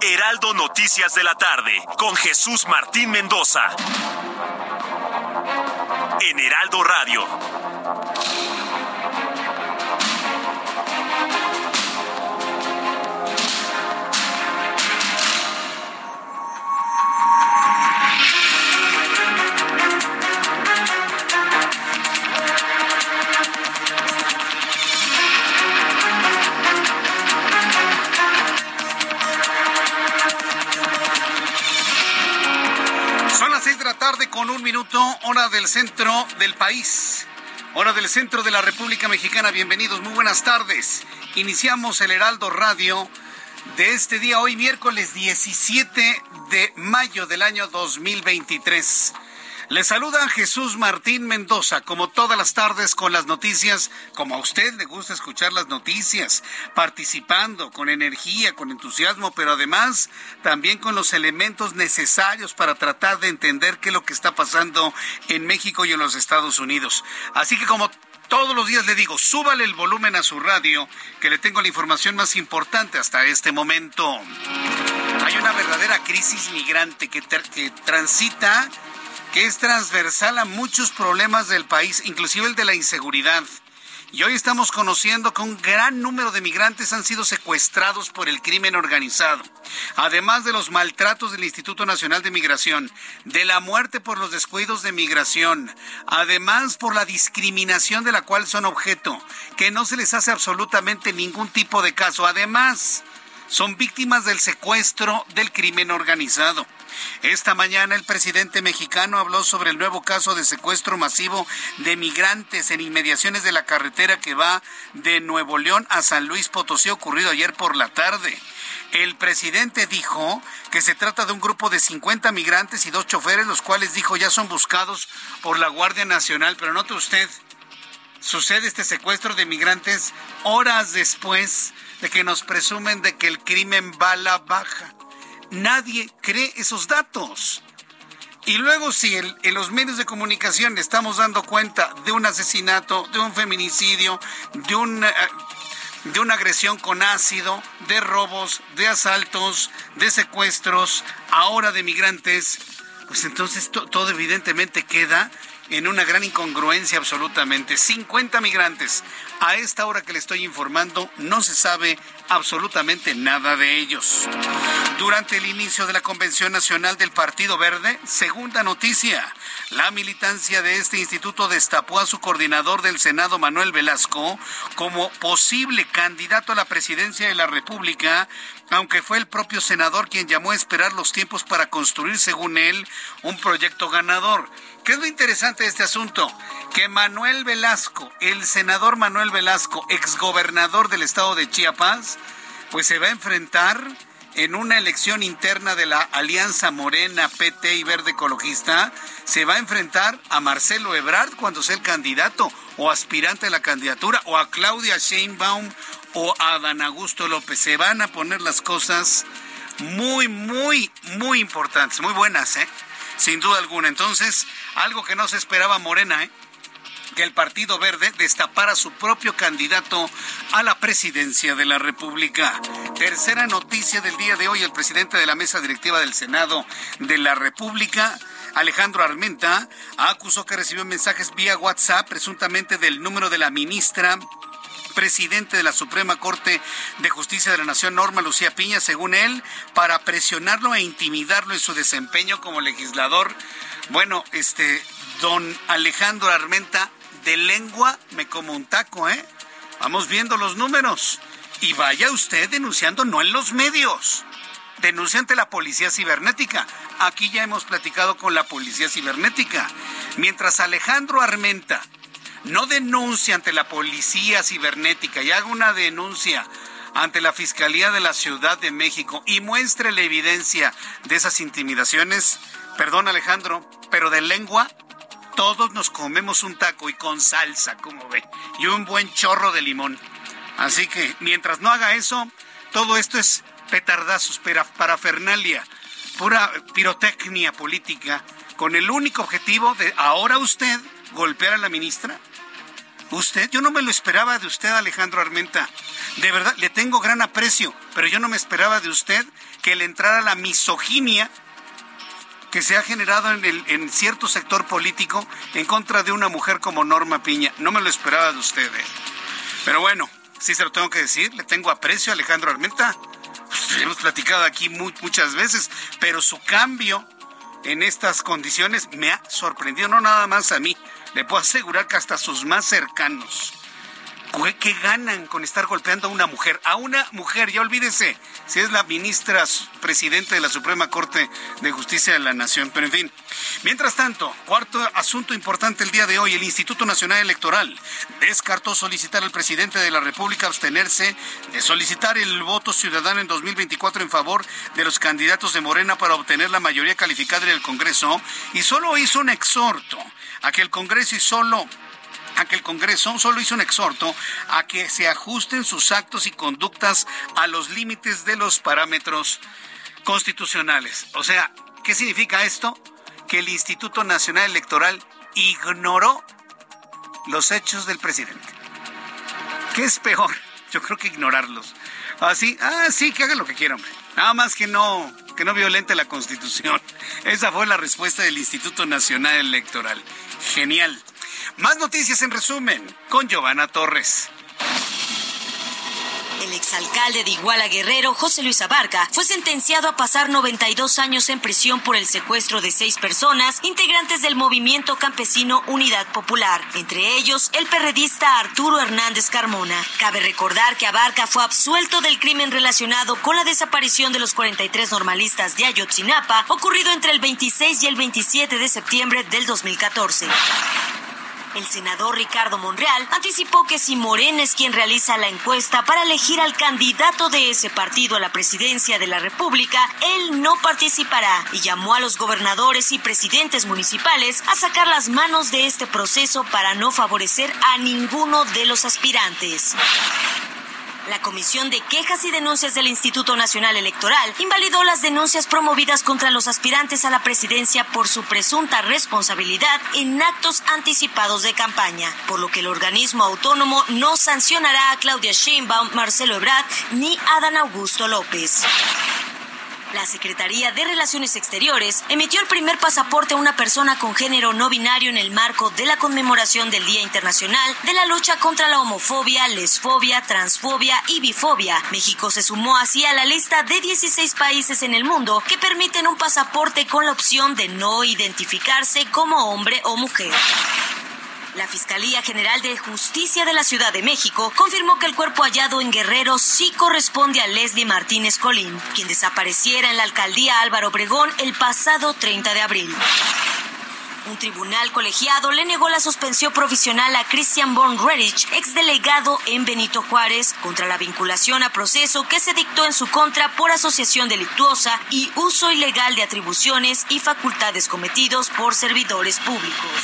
Heraldo Noticias de la tarde con Jesús Martín Mendoza. En Heraldo Radio. De la tarde con un minuto, hora del centro del país. Hora del centro de la República Mexicana. Bienvenidos, muy buenas tardes. Iniciamos el Heraldo Radio de este día, hoy miércoles 17 de mayo del año 2023. Le saluda Jesús Martín Mendoza, como todas las tardes con las noticias, como a usted le gusta escuchar las noticias, participando con energía, con entusiasmo, pero además también con los elementos necesarios para tratar de entender qué es lo que está pasando en México y en los Estados Unidos. Así que como todos los días le digo, súbale el volumen a su radio, que le tengo la información más importante hasta este momento. Hay una verdadera crisis migrante que, transita que es transversal a muchos problemas del país, inclusive el de la inseguridad. Y hoy estamos conociendo que un gran número de migrantes han sido secuestrados por el crimen organizado. Además de los maltratos del Instituto Nacional de Migración, de la muerte por los descuidos de migración, además por la discriminación de la cual son objeto, que no se les hace absolutamente ningún tipo de caso. Además, son víctimas del secuestro del crimen organizado. Esta mañana el presidente mexicano habló sobre el nuevo caso de secuestro masivo de migrantes en inmediaciones de la carretera que va de Nuevo León a San Luis Potosí ocurrido ayer por la tarde. El presidente dijo que se trata de un grupo de 50 migrantes y dos choferes, los cuales dijo ya son buscados por la Guardia Nacional. Pero note usted, sucede este secuestro de migrantes horas después de que nos presumen de que el crimen va a la baja. Nadie cree esos datos. Y luego si en los medios de comunicación estamos dando cuenta de un asesinato, de un feminicidio, eh, de una agresión con ácido, de robos, de asaltos, de secuestros, ahora de migrantes, pues entonces to- todo evidentemente queda en una gran incongruencia absolutamente. 50 migrantes. A esta hora que le estoy informando no se sabe absolutamente nada de ellos. Durante el inicio de la Convención Nacional del Partido Verde, segunda noticia, la militancia de este instituto destapó a su coordinador del Senado, Manuel Velasco, como posible candidato a la presidencia de la República, aunque fue el propio senador quien llamó a esperar los tiempos para construir, según él, un proyecto ganador. ¿Qué es lo interesante de este asunto? Que Manuel Velasco, el senador Manuel Velasco, exgobernador del estado de Chiapas, pues se va a enfrentar en una elección interna de la Alianza Morena, PT y Verde Ecologista, se va a enfrentar a Marcelo Ebrard cuando sea el candidato o aspirante a la candidatura, o a Claudia Sheinbaum o a Dan Augusto López. Se van a poner las cosas muy, muy, muy importantes, muy buenas, ¿eh? Sin duda alguna. Entonces, algo que no se esperaba Morena, ¿eh? Que el Partido Verde destapara su propio candidato a la presidencia de la República. Tercera noticia del día de hoy, el presidente de la mesa directiva del Senado de la República, Alejandro Armenta, acusó que recibió mensajes vía WhatsApp presuntamente del número de la ministra presidente de la Suprema Corte de Justicia de la Nación, Norma Lucía Piña, según él, para presionarlo e intimidarlo en su desempeño como legislador. Bueno, este, don Alejandro Armenta, de lengua me como un taco, ¿eh? Vamos viendo los números. Y vaya usted denunciando, no en los medios. Denuncia ante la policía cibernética. Aquí ya hemos platicado con la policía cibernética. Mientras Alejandro Armenta no denuncie ante la policía cibernética y haga una denuncia ante la Fiscalía de la Ciudad de México y muestre la evidencia de esas intimidaciones, perdón Alejandro, pero de lengua todos nos comemos un taco y con salsa, como ve, y un buen chorro de limón. Así que mientras no haga eso, todo esto es petardazos, parafernalia, pura pirotecnia política, con el único objetivo de ahora usted golpear a la ministra. Usted, yo no me lo esperaba de usted, Alejandro Armenta. De verdad, le tengo gran aprecio, pero yo no me esperaba de usted que le entrara la misoginia que se ha generado en, el, en cierto sector político en contra de una mujer como Norma Piña. No me lo esperaba de usted. ¿eh? Pero bueno, sí se lo tengo que decir, le tengo aprecio a Alejandro Armenta. Pues, hemos platicado aquí muchas veces, pero su cambio en estas condiciones me ha sorprendido, no nada más a mí, le puedo asegurar que hasta sus más cercanos. ¿Qué ganan con estar golpeando a una mujer? A una mujer, ya olvídese, si es la ministra presidente de la Suprema Corte de Justicia de la Nación. Pero en fin, mientras tanto, cuarto asunto importante el día de hoy, el Instituto Nacional Electoral descartó solicitar al presidente de la República abstenerse de solicitar el voto ciudadano en 2024 en favor de los candidatos de Morena para obtener la mayoría calificada en el Congreso y solo hizo un exhorto a que el Congreso y solo a que el Congreso solo hizo un exhorto a que se ajusten sus actos y conductas a los límites de los parámetros constitucionales. O sea, ¿qué significa esto? Que el Instituto Nacional Electoral ignoró los hechos del presidente. ¿Qué es peor? Yo creo que ignorarlos. Así, ah, sí, que haga lo que quiera, hombre. Nada más que no, que no violente la Constitución. Esa fue la respuesta del Instituto Nacional Electoral. Genial. Más noticias en resumen con Giovanna Torres. El exalcalde de Iguala Guerrero, José Luis Abarca, fue sentenciado a pasar 92 años en prisión por el secuestro de seis personas integrantes del movimiento campesino Unidad Popular, entre ellos el perredista Arturo Hernández Carmona. Cabe recordar que Abarca fue absuelto del crimen relacionado con la desaparición de los 43 normalistas de Ayotzinapa, ocurrido entre el 26 y el 27 de septiembre del 2014. El senador Ricardo Monreal anticipó que si Morena es quien realiza la encuesta para elegir al candidato de ese partido a la presidencia de la República, él no participará y llamó a los gobernadores y presidentes municipales a sacar las manos de este proceso para no favorecer a ninguno de los aspirantes. La Comisión de Quejas y Denuncias del Instituto Nacional Electoral invalidó las denuncias promovidas contra los aspirantes a la presidencia por su presunta responsabilidad en actos anticipados de campaña, por lo que el organismo autónomo no sancionará a Claudia Sheinbaum, Marcelo Ebrard ni a Dan Augusto López. La Secretaría de Relaciones Exteriores emitió el primer pasaporte a una persona con género no binario en el marco de la conmemoración del Día Internacional de la lucha contra la homofobia, lesfobia, transfobia y bifobia. México se sumó así a la lista de 16 países en el mundo que permiten un pasaporte con la opción de no identificarse como hombre o mujer. La Fiscalía General de Justicia de la Ciudad de México confirmó que el cuerpo hallado en Guerrero sí corresponde a Leslie Martínez Colín, quien desapareciera en la alcaldía Álvaro Obregón el pasado 30 de abril. Un tribunal colegiado le negó la suspensión provisional a Christian Born Redich, exdelegado en Benito Juárez, contra la vinculación a proceso que se dictó en su contra por asociación delictuosa y uso ilegal de atribuciones y facultades cometidos por servidores públicos.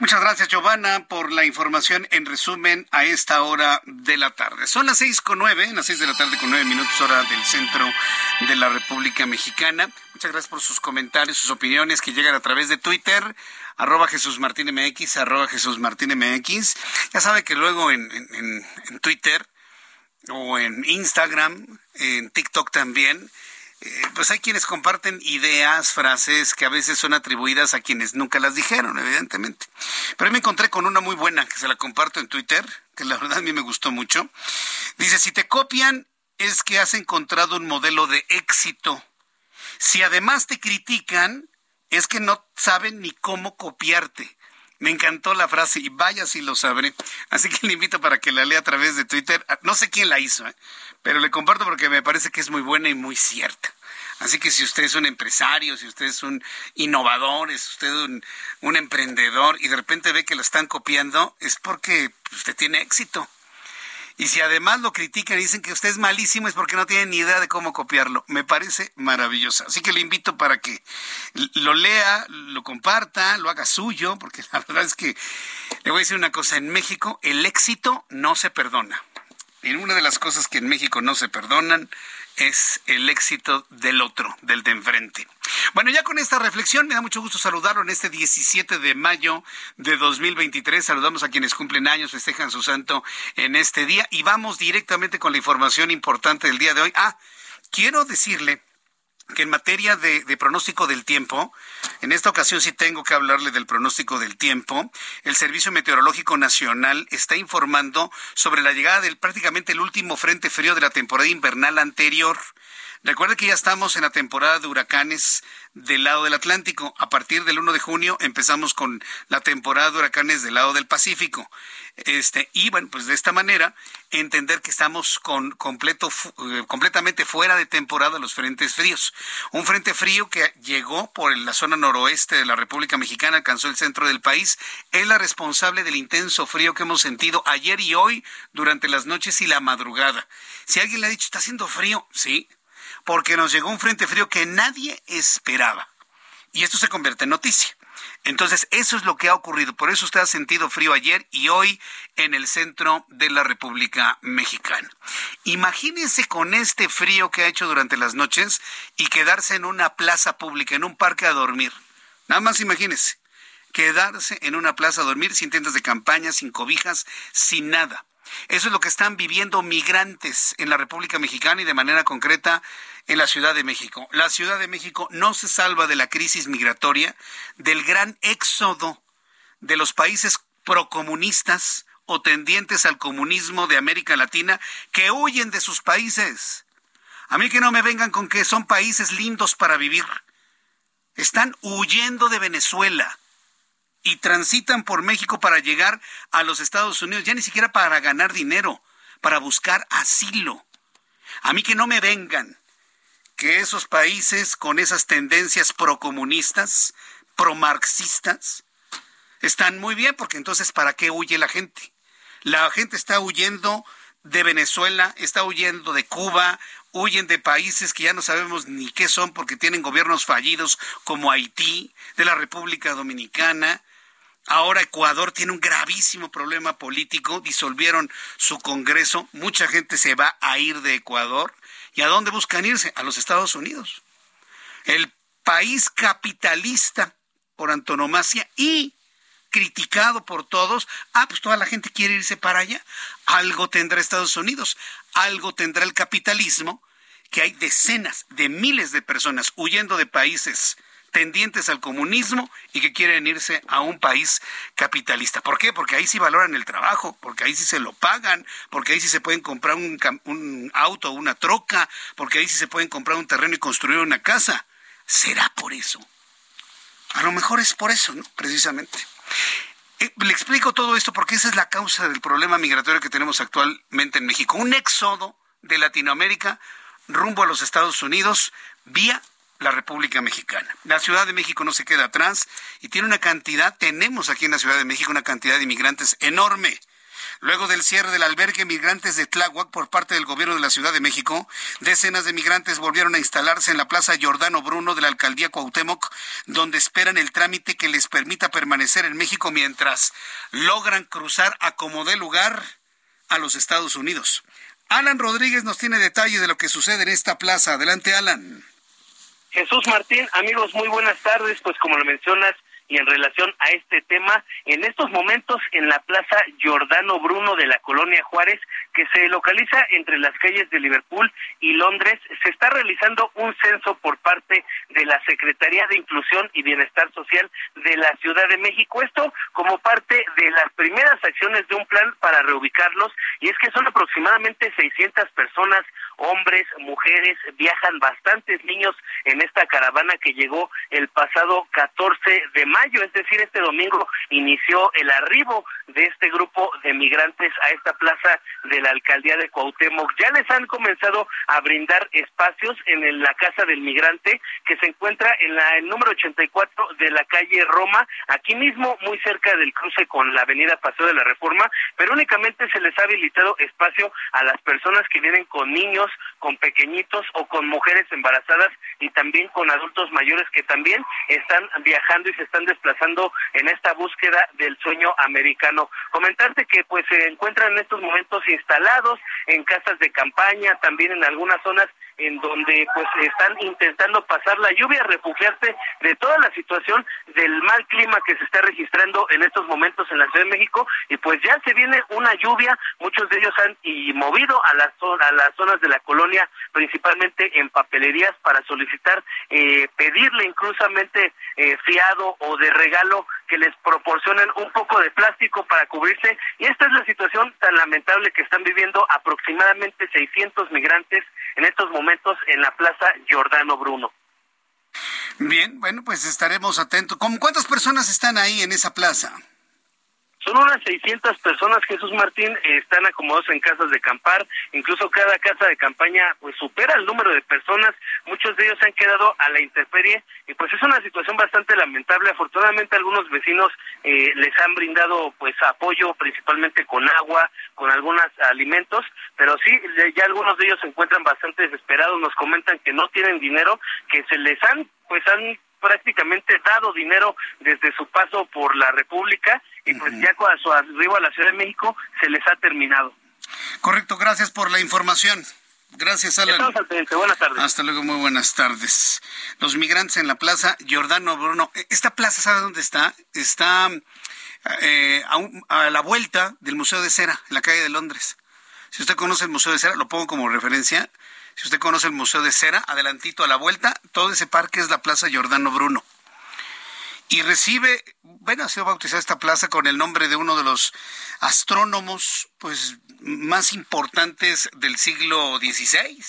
Muchas gracias, Giovanna, por la información en resumen a esta hora de la tarde. Son las seis con nueve, las seis de la tarde con nueve minutos, hora del centro de la República Mexicana. Muchas gracias por sus comentarios, sus opiniones que llegan a través de Twitter, arroba Jesús Martín MX, arroba Jesús Martín MX. Ya sabe que luego en, en, en Twitter o en Instagram, en TikTok también, eh, pues hay quienes comparten ideas, frases que a veces son atribuidas a quienes nunca las dijeron, evidentemente. Pero me encontré con una muy buena que se la comparto en Twitter, que la verdad a mí me gustó mucho. Dice, si te copian es que has encontrado un modelo de éxito. Si además te critican, es que no saben ni cómo copiarte. Me encantó la frase y vaya si lo sabré. Así que le invito para que la lea a través de Twitter. No sé quién la hizo, ¿eh? Pero le comparto porque me parece que es muy buena y muy cierta. Así que si usted es un empresario, si usted es un innovador, es usted un, un emprendedor y de repente ve que lo están copiando, es porque usted tiene éxito. Y si además lo critican y dicen que usted es malísimo es porque no tienen ni idea de cómo copiarlo. Me parece maravilloso. Así que le invito para que lo lea, lo comparta, lo haga suyo, porque la verdad es que le voy a decir una cosa, en México el éxito no se perdona. En una de las cosas que en México no se perdonan es el éxito del otro, del de enfrente. Bueno, ya con esta reflexión me da mucho gusto saludarlo en este 17 de mayo de 2023. Saludamos a quienes cumplen años, festejan su santo en este día y vamos directamente con la información importante del día de hoy. Ah, quiero decirle que en materia de, pronóstico del tiempo, en esta ocasión sí tengo que hablarle del pronóstico del tiempo. El Servicio Meteorológico Nacional está informando sobre la llegada del prácticamente el último frente frío de la temporada invernal anterior. Recuerde que ya estamos en la temporada de huracanes del lado del Atlántico. A partir del 1 de junio empezamos con la temporada de huracanes del lado del Pacífico. Este, y bueno, pues de esta manera entender que estamos con completo, eh, completamente fuera de temporada los frentes fríos. Un frente frío que llegó por la zona noroeste de la República Mexicana, alcanzó el centro del país, es la responsable del intenso frío que hemos sentido ayer y hoy durante las noches y la madrugada. Si alguien le ha dicho, está haciendo frío, sí, porque nos llegó un frente frío que nadie esperaba. Y esto se convierte en noticia. Entonces, eso es lo que ha ocurrido. Por eso usted ha sentido frío ayer y hoy en el centro de la República Mexicana. Imagínense con este frío que ha hecho durante las noches y quedarse en una plaza pública, en un parque a dormir. Nada más imagínense. Quedarse en una plaza a dormir sin tiendas de campaña, sin cobijas, sin nada. Eso es lo que están viviendo migrantes en la República Mexicana y de manera concreta en la Ciudad de México. La Ciudad de México no se salva de la crisis migratoria, del gran éxodo de los países procomunistas o tendientes al comunismo de América Latina que huyen de sus países. A mí que no me vengan con que son países lindos para vivir. Están huyendo de Venezuela y transitan por México para llegar a los Estados Unidos, ya ni siquiera para ganar dinero, para buscar asilo. A mí que no me vengan que esos países con esas tendencias procomunistas, promarxistas, están muy bien, porque entonces ¿para qué huye la gente? La gente está huyendo de Venezuela, está huyendo de Cuba, huyen de países que ya no sabemos ni qué son porque tienen gobiernos fallidos como Haití, de la República Dominicana. Ahora Ecuador tiene un gravísimo problema político, disolvieron su Congreso, mucha gente se va a ir de Ecuador ¿Y a dónde buscan irse? A los Estados Unidos. El país capitalista por antonomasia y criticado por todos. Ah, pues toda la gente quiere irse para allá. Algo tendrá Estados Unidos, algo tendrá el capitalismo, que hay decenas de miles de personas huyendo de países tendientes al comunismo y que quieren irse a un país capitalista. ¿Por qué? Porque ahí sí valoran el trabajo, porque ahí sí se lo pagan, porque ahí sí se pueden comprar un, auto una troca, porque ahí sí se pueden comprar un terreno y construir una casa. ¿Será por eso? A lo mejor es por eso, ¿no? Precisamente. Eh, le explico todo esto porque esa es la causa del problema migratorio que tenemos actualmente en México. Un éxodo de Latinoamérica rumbo a los Estados Unidos vía la República Mexicana. La Ciudad de México no se queda atrás y tiene una cantidad, tenemos aquí en la Ciudad de México una cantidad de inmigrantes enorme. Luego del cierre del albergue migrantes de Tláhuac por parte del gobierno de la Ciudad de México, decenas de migrantes volvieron a instalarse en la Plaza Giordano Bruno de la alcaldía Cuauhtémoc, donde esperan el trámite que les permita permanecer en México mientras logran cruzar a como dé lugar a los Estados Unidos. Alan Rodríguez nos tiene detalles de lo que sucede en esta plaza. Adelante, Alan. Jesús Martín, amigos, muy buenas tardes. Pues como lo mencionas, y en relación a este tema, en estos momentos en la Plaza Giordano Bruno de la Colonia Juárez, que se localiza entre las calles de Liverpool y Londres, se está realizando un censo por parte de la Secretaría de Inclusión y Bienestar Social de la Ciudad de México. Esto como parte de las primeras acciones de un plan para reubicarlos, y es que son aproximadamente 600 personas hombres, mujeres, viajan bastantes niños en esta caravana que llegó el pasado 14 de mayo, es decir, este domingo inició el arribo de este grupo de migrantes a esta plaza de la alcaldía de Cuauhtémoc. Ya les han comenzado a brindar espacios en la casa del migrante que se encuentra en la el número 84 de la calle Roma, aquí mismo muy cerca del cruce con la avenida Paseo de la Reforma, pero únicamente se les ha habilitado espacio a las personas que vienen con niños, con pequeñitos o con mujeres embarazadas y también con adultos mayores que también están viajando y se están desplazando en esta búsqueda del sueño americano. Comentarte que pues se encuentran en estos momentos instalados en casas de campaña, también en algunas zonas en donde pues están intentando pasar la lluvia, refugiarse de toda la situación del mal clima que se está registrando en estos momentos en la Ciudad de México. Y pues ya se viene una lluvia, muchos de ellos han y movido a las a las zonas de la colonia, principalmente en papelerías para solicitar eh, pedirle inclusamente eh, fiado o de regalo que les proporcionen un poco de plástico para cubrirse. Y esta es la situación tan lamentable que están viviendo aproximadamente 600 migrantes en estos momentos en la Plaza Giordano Bruno. Bien, bueno, pues estaremos atentos. ¿Cómo cuántas personas están ahí en esa plaza? Son unas 600 personas, Jesús Martín, están acomodados en casas de campar, incluso cada casa de campaña pues supera el número de personas, muchos de ellos han quedado a la intemperie y pues es una situación bastante lamentable. Afortunadamente algunos vecinos eh, les han brindado pues apoyo principalmente con agua, con algunos alimentos, pero sí, ya algunos de ellos se encuentran bastante desesperados, nos comentan que no tienen dinero, que se les han pues han prácticamente dado dinero desde su paso por la República y pues ya con su arribo a la Ciudad de México se les ha terminado. Correcto, gracias por la información. Gracias, Alan. Buenas tardes. Hasta luego, muy buenas tardes. Los migrantes en la plaza Giordano Bruno. E, esta plaza, ¿sabe dónde está? Está eh, a, a, la vuelta del Museo de Cera, en la calle de Londres. Si usted conoce el Museo de Cera, lo pongo como referencia. Si usted conoce el Museo de Cera, adelantito a la vuelta, todo ese parque es la Plaza Giordano Bruno. Y recibe, bueno, ha sido bautizada esta plaza con el nombre de uno de los astrónomos pues, más importantes del siglo XVI.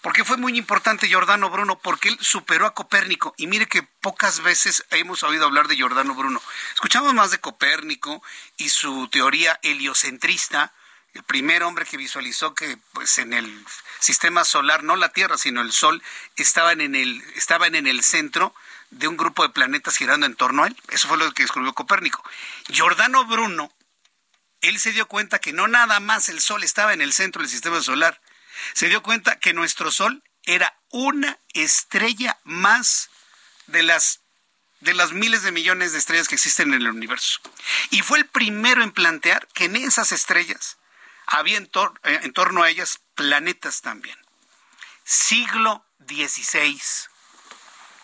Porque fue muy importante Giordano Bruno, porque él superó a Copérnico. Y mire que pocas veces hemos oído hablar de Giordano Bruno. Escuchamos más de Copérnico y su teoría heliocentrista, el primer hombre que visualizó que pues en el sistema solar, no la Tierra, sino el Sol, estaban en el, estaban en el centro de un grupo de planetas girando en torno a él. Eso fue lo que descubrió Copérnico. Giordano Bruno, él se dio cuenta que no nada más el Sol estaba en el centro del sistema solar, se dio cuenta que nuestro Sol era una estrella más de las de las miles de millones de estrellas que existen en el universo. Y fue el primero en plantear que en esas estrellas había en, eh, en torno a ellas planetas también. Siglo XVI.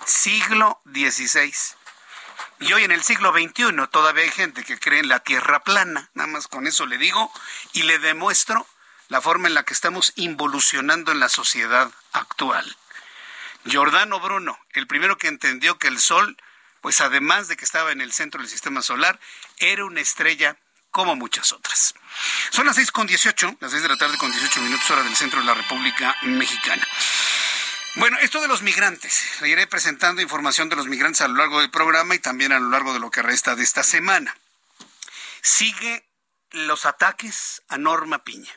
Siglo XVI. Y hoy en el siglo XXI todavía hay gente que cree en la Tierra plana. Nada más con eso le digo y le demuestro la forma en la que estamos involucionando en la sociedad actual. Giordano Bruno, el primero que entendió que el Sol, pues además de que estaba en el centro del sistema solar, era una estrella como muchas otras. Son las seis con dieciocho, las seis de la tarde con dieciocho minutos hora del centro de la República Mexicana. Bueno, esto de los migrantes, le iré presentando información de los migrantes a lo largo del programa y también a lo largo de lo que resta de esta semana. Sigue los ataques a Norma Piña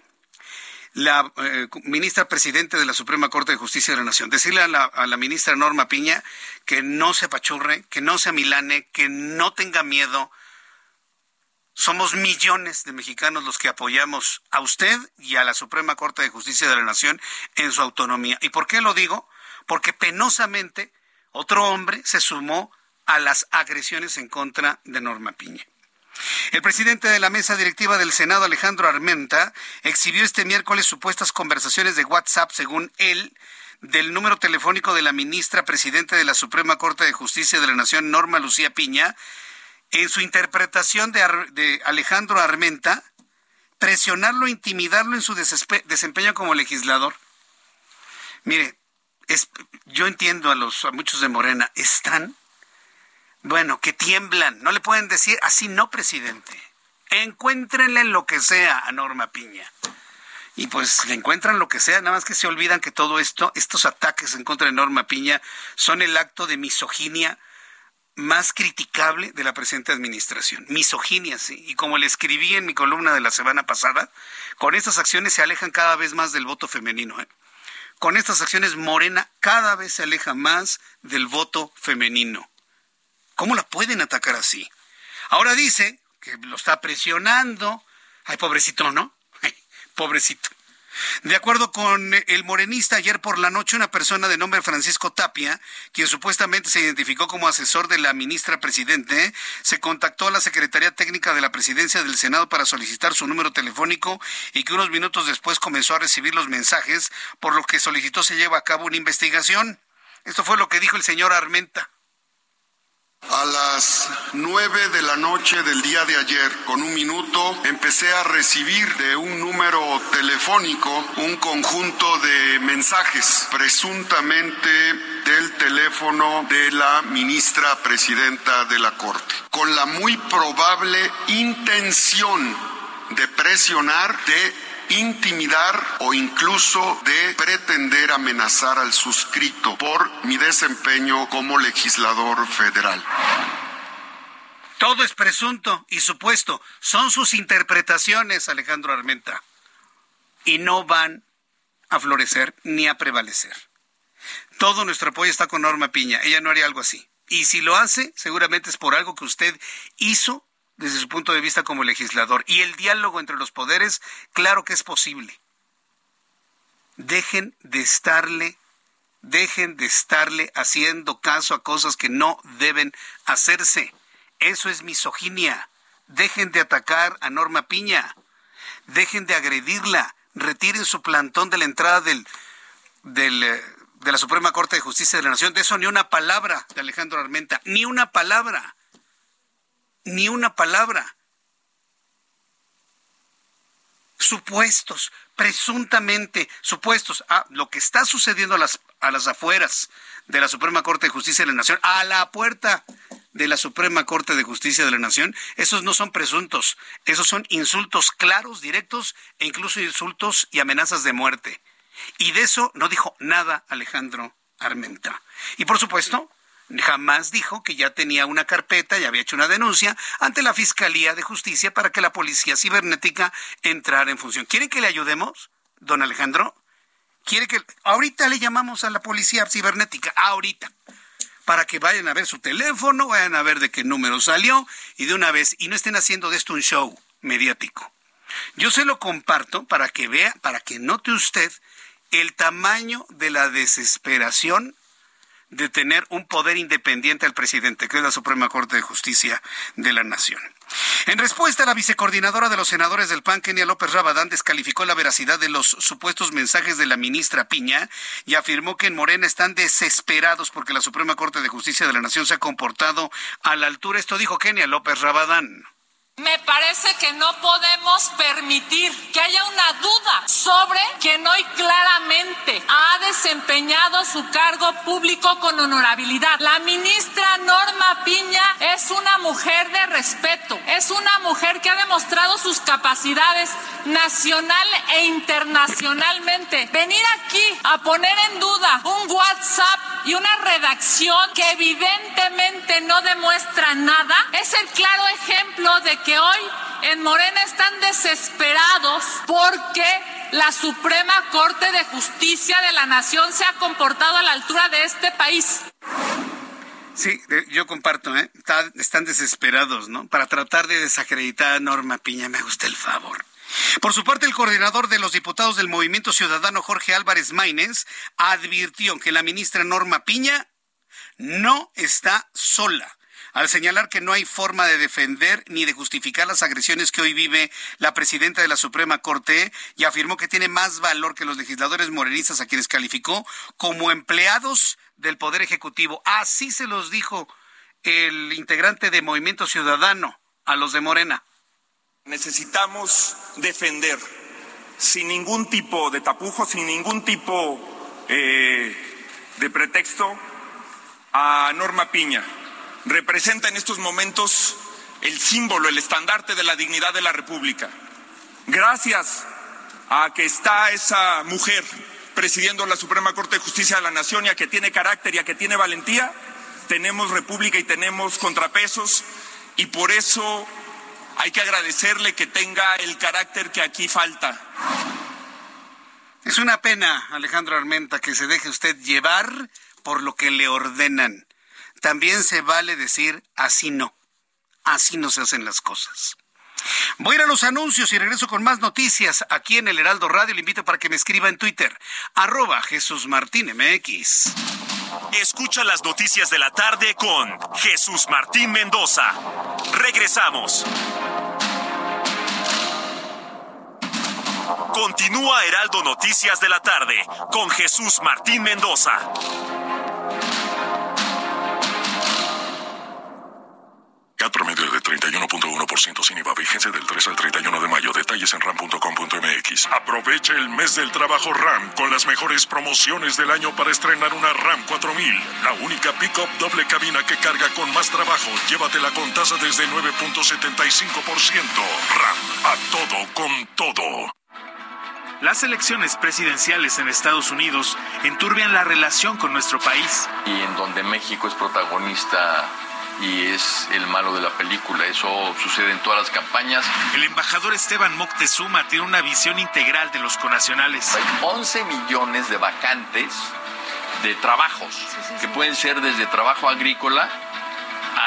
la eh, ministra presidente de la Suprema Corte de Justicia de la Nación. Decirle a la, a la, ministra Norma Piña que no se apachurre, que no se amilane, que no tenga miedo, somos millones de mexicanos los que apoyamos a usted y a la Suprema Corte de Justicia de la Nación en su autonomía. ¿Y por qué lo digo? Porque penosamente otro hombre se sumó a las agresiones en contra de Norma Piña. El presidente de la mesa directiva del Senado, Alejandro Armenta, exhibió este miércoles supuestas conversaciones de WhatsApp, según él, del número telefónico de la ministra presidente de la Suprema Corte de Justicia de la Nación, Norma Lucía Piña, en su interpretación de, Alejandro Armenta, presionarlo, intimidarlo en su desempeño como legislador. Mire, yo entiendo a los a muchos de Morena, están, bueno, que tiemblan, no le pueden decir así no, presidente. Encuéntrenle lo que sea a Norma Piña. y pues le encuentran lo que sea, nada más que se olvidan que todo esto, estos ataques en contra de Norma Piña, son el acto de misoginia más criticable de la presente administración. Misoginia, sí. Y como le escribí en mi columna de la semana pasada, con estas acciones se alejan cada vez más del voto femenino. ¿eh? Con estas acciones, Morena cada vez se aleja más del voto femenino. ¿Cómo la pueden atacar así? Ahora dice que lo está presionando. Ay, pobrecito, ¿no? pobrecito. De acuerdo con el morenista, ayer por la noche una persona de nombre Francisco Tapia, quien supuestamente se identificó como asesor de la ministra presidente, se contactó a la Secretaría Técnica de la Presidencia del Senado para solicitar su número telefónico y que unos minutos después comenzó a recibir los mensajes, por lo que solicitó se lleve a cabo una investigación. Esto fue lo que dijo el señor Armenta. A las nueve de la noche del día de ayer, con un minuto, empecé a recibir de un número telefónico un conjunto de mensajes, presuntamente del teléfono de la ministra presidenta de la Corte, con la muy probable intención de presionar, de intimidar o incluso de pretender amenazar al suscrito por mi desempeño como legislador federal. Todo es presunto y supuesto. Son sus interpretaciones, Alejandro Armenta. Y no van a florecer ni a prevalecer. Todo nuestro apoyo está con Norma Piña. Ella no haría algo así. Y si lo hace, seguramente es por algo que usted hizo desde su punto de vista como legislador. Y el diálogo entre los poderes, claro que es posible. Dejen de estarle, dejen de estarle haciendo caso a cosas que no deben hacerse. Eso es misoginia. Dejen de atacar a Norma Piña. Dejen de agredirla. Retiren su plantón de la entrada del, del, eh, de la Suprema Corte de Justicia de la Nación. De eso ni una palabra de Alejandro Armenta. Ni una palabra ni una palabra. Supuestos, presuntamente supuestos. Ah, lo que está sucediendo a las, a las afueras de la Suprema Corte de Justicia de la Nación, a la puerta de la Suprema Corte de Justicia de la Nación, esos no son presuntos, esos son insultos claros, directos e incluso insultos y amenazas de muerte. Y de eso no dijo nada Alejandro Armenta. Y por supuesto, jamás dijo que ya tenía una carpeta y había hecho una denuncia ante la Fiscalía de Justicia para que la Policía Cibernética entrara en función. ¿Quieren que le ayudemos, don Alejandro? ¿Quiere que ahorita le llamamos a la Policía Cibernética? Ahorita. Para que vayan a ver su teléfono, vayan a ver de qué número salió y de una vez, y no estén haciendo de esto un show mediático. Yo se lo comparto para que vea, para que note usted el tamaño de la desesperación de tener un poder independiente al presidente, que es la Suprema Corte de Justicia de la Nación. En respuesta, la vicecoordinadora de los senadores del PAN, Kenia López Rabadán, descalificó la veracidad de los supuestos mensajes de la ministra Piña y afirmó que en Morena están desesperados porque la Suprema Corte de Justicia de la Nación se ha comportado a la altura. Esto dijo Kenia López Rabadán. Me parece que no podemos permitir que haya una duda sobre quien hoy claramente ha desempeñado su cargo público con honorabilidad. La ministra Norma Piña es una mujer de respeto, es una mujer que ha demostrado sus capacidades nacional e internacionalmente. Venir aquí a poner en duda un WhatsApp y una redacción que evidentemente no demuestra nada es el claro ejemplo de que hoy en Morena están desesperados porque la Suprema Corte de Justicia de la Nación se ha comportado a la altura de este país. Sí, yo comparto, ¿eh? están desesperados, ¿no? Para tratar de desacreditar a Norma Piña, me gusta el favor. Por su parte, el coordinador de los diputados del Movimiento Ciudadano, Jorge Álvarez Maínez, advirtió que la ministra Norma Piña no está sola al señalar que no hay forma de defender ni de justificar las agresiones que hoy vive la presidenta de la Suprema Corte y afirmó que tiene más valor que los legisladores morenistas a quienes calificó como empleados del Poder Ejecutivo. Así se los dijo el integrante de Movimiento Ciudadano a los de Morena. Necesitamos defender sin ningún tipo de tapujo, sin ningún tipo eh, de pretexto a Norma Piña representa en estos momentos el símbolo, el estandarte de la dignidad de la República. Gracias a que está esa mujer presidiendo la Suprema Corte de Justicia de la Nación y a que tiene carácter y a que tiene valentía, tenemos república y tenemos contrapesos y por eso hay que agradecerle que tenga el carácter que aquí falta. Es una pena, Alejandro Armenta, que se deje usted llevar por lo que le ordenan. También se vale decir así no. Así no se hacen las cosas. Voy a ir a los anuncios y regreso con más noticias aquí en el Heraldo Radio. Le invito para que me escriba en Twitter, arroba Jesús Martín MX. Escucha las noticias de la tarde con Jesús Martín Mendoza. Regresamos. Continúa Heraldo Noticias de la tarde con Jesús Martín Mendoza. 31.1% sin IVA. Vigencia del 3 al 31 de mayo. Detalles en ram.com.mx. Aprovecha el mes del trabajo RAM con las mejores promociones del año para estrenar una RAM 4000. La única pick-up doble cabina que carga con más trabajo. Llévatela con tasa desde 9.75%. RAM. A todo con todo. Las elecciones presidenciales en Estados Unidos enturbian la relación con nuestro país. Y en donde México es protagonista y es el malo de la película. Eso sucede en todas las campañas. El embajador Esteban Moctezuma tiene una visión integral de los conacionales. Hay 11 millones de vacantes de trabajos, que pueden ser desde trabajo agrícola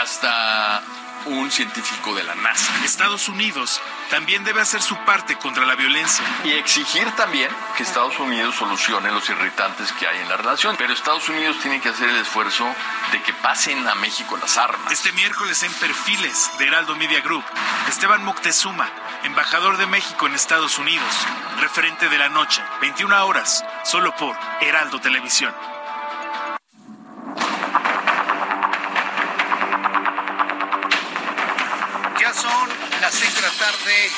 hasta un científico de la NASA. Estados Unidos también debe hacer su parte contra la violencia. Y exigir también que Estados Unidos solucione los irritantes que hay en la relación. Pero Estados Unidos tiene que hacer el esfuerzo de que pasen a México las armas. Este miércoles en Perfiles de Heraldo Media Group, Esteban Moctezuma, embajador de México en Estados Unidos, referente de la noche, 21 horas, solo por Heraldo Televisión. Las seis de la tarde.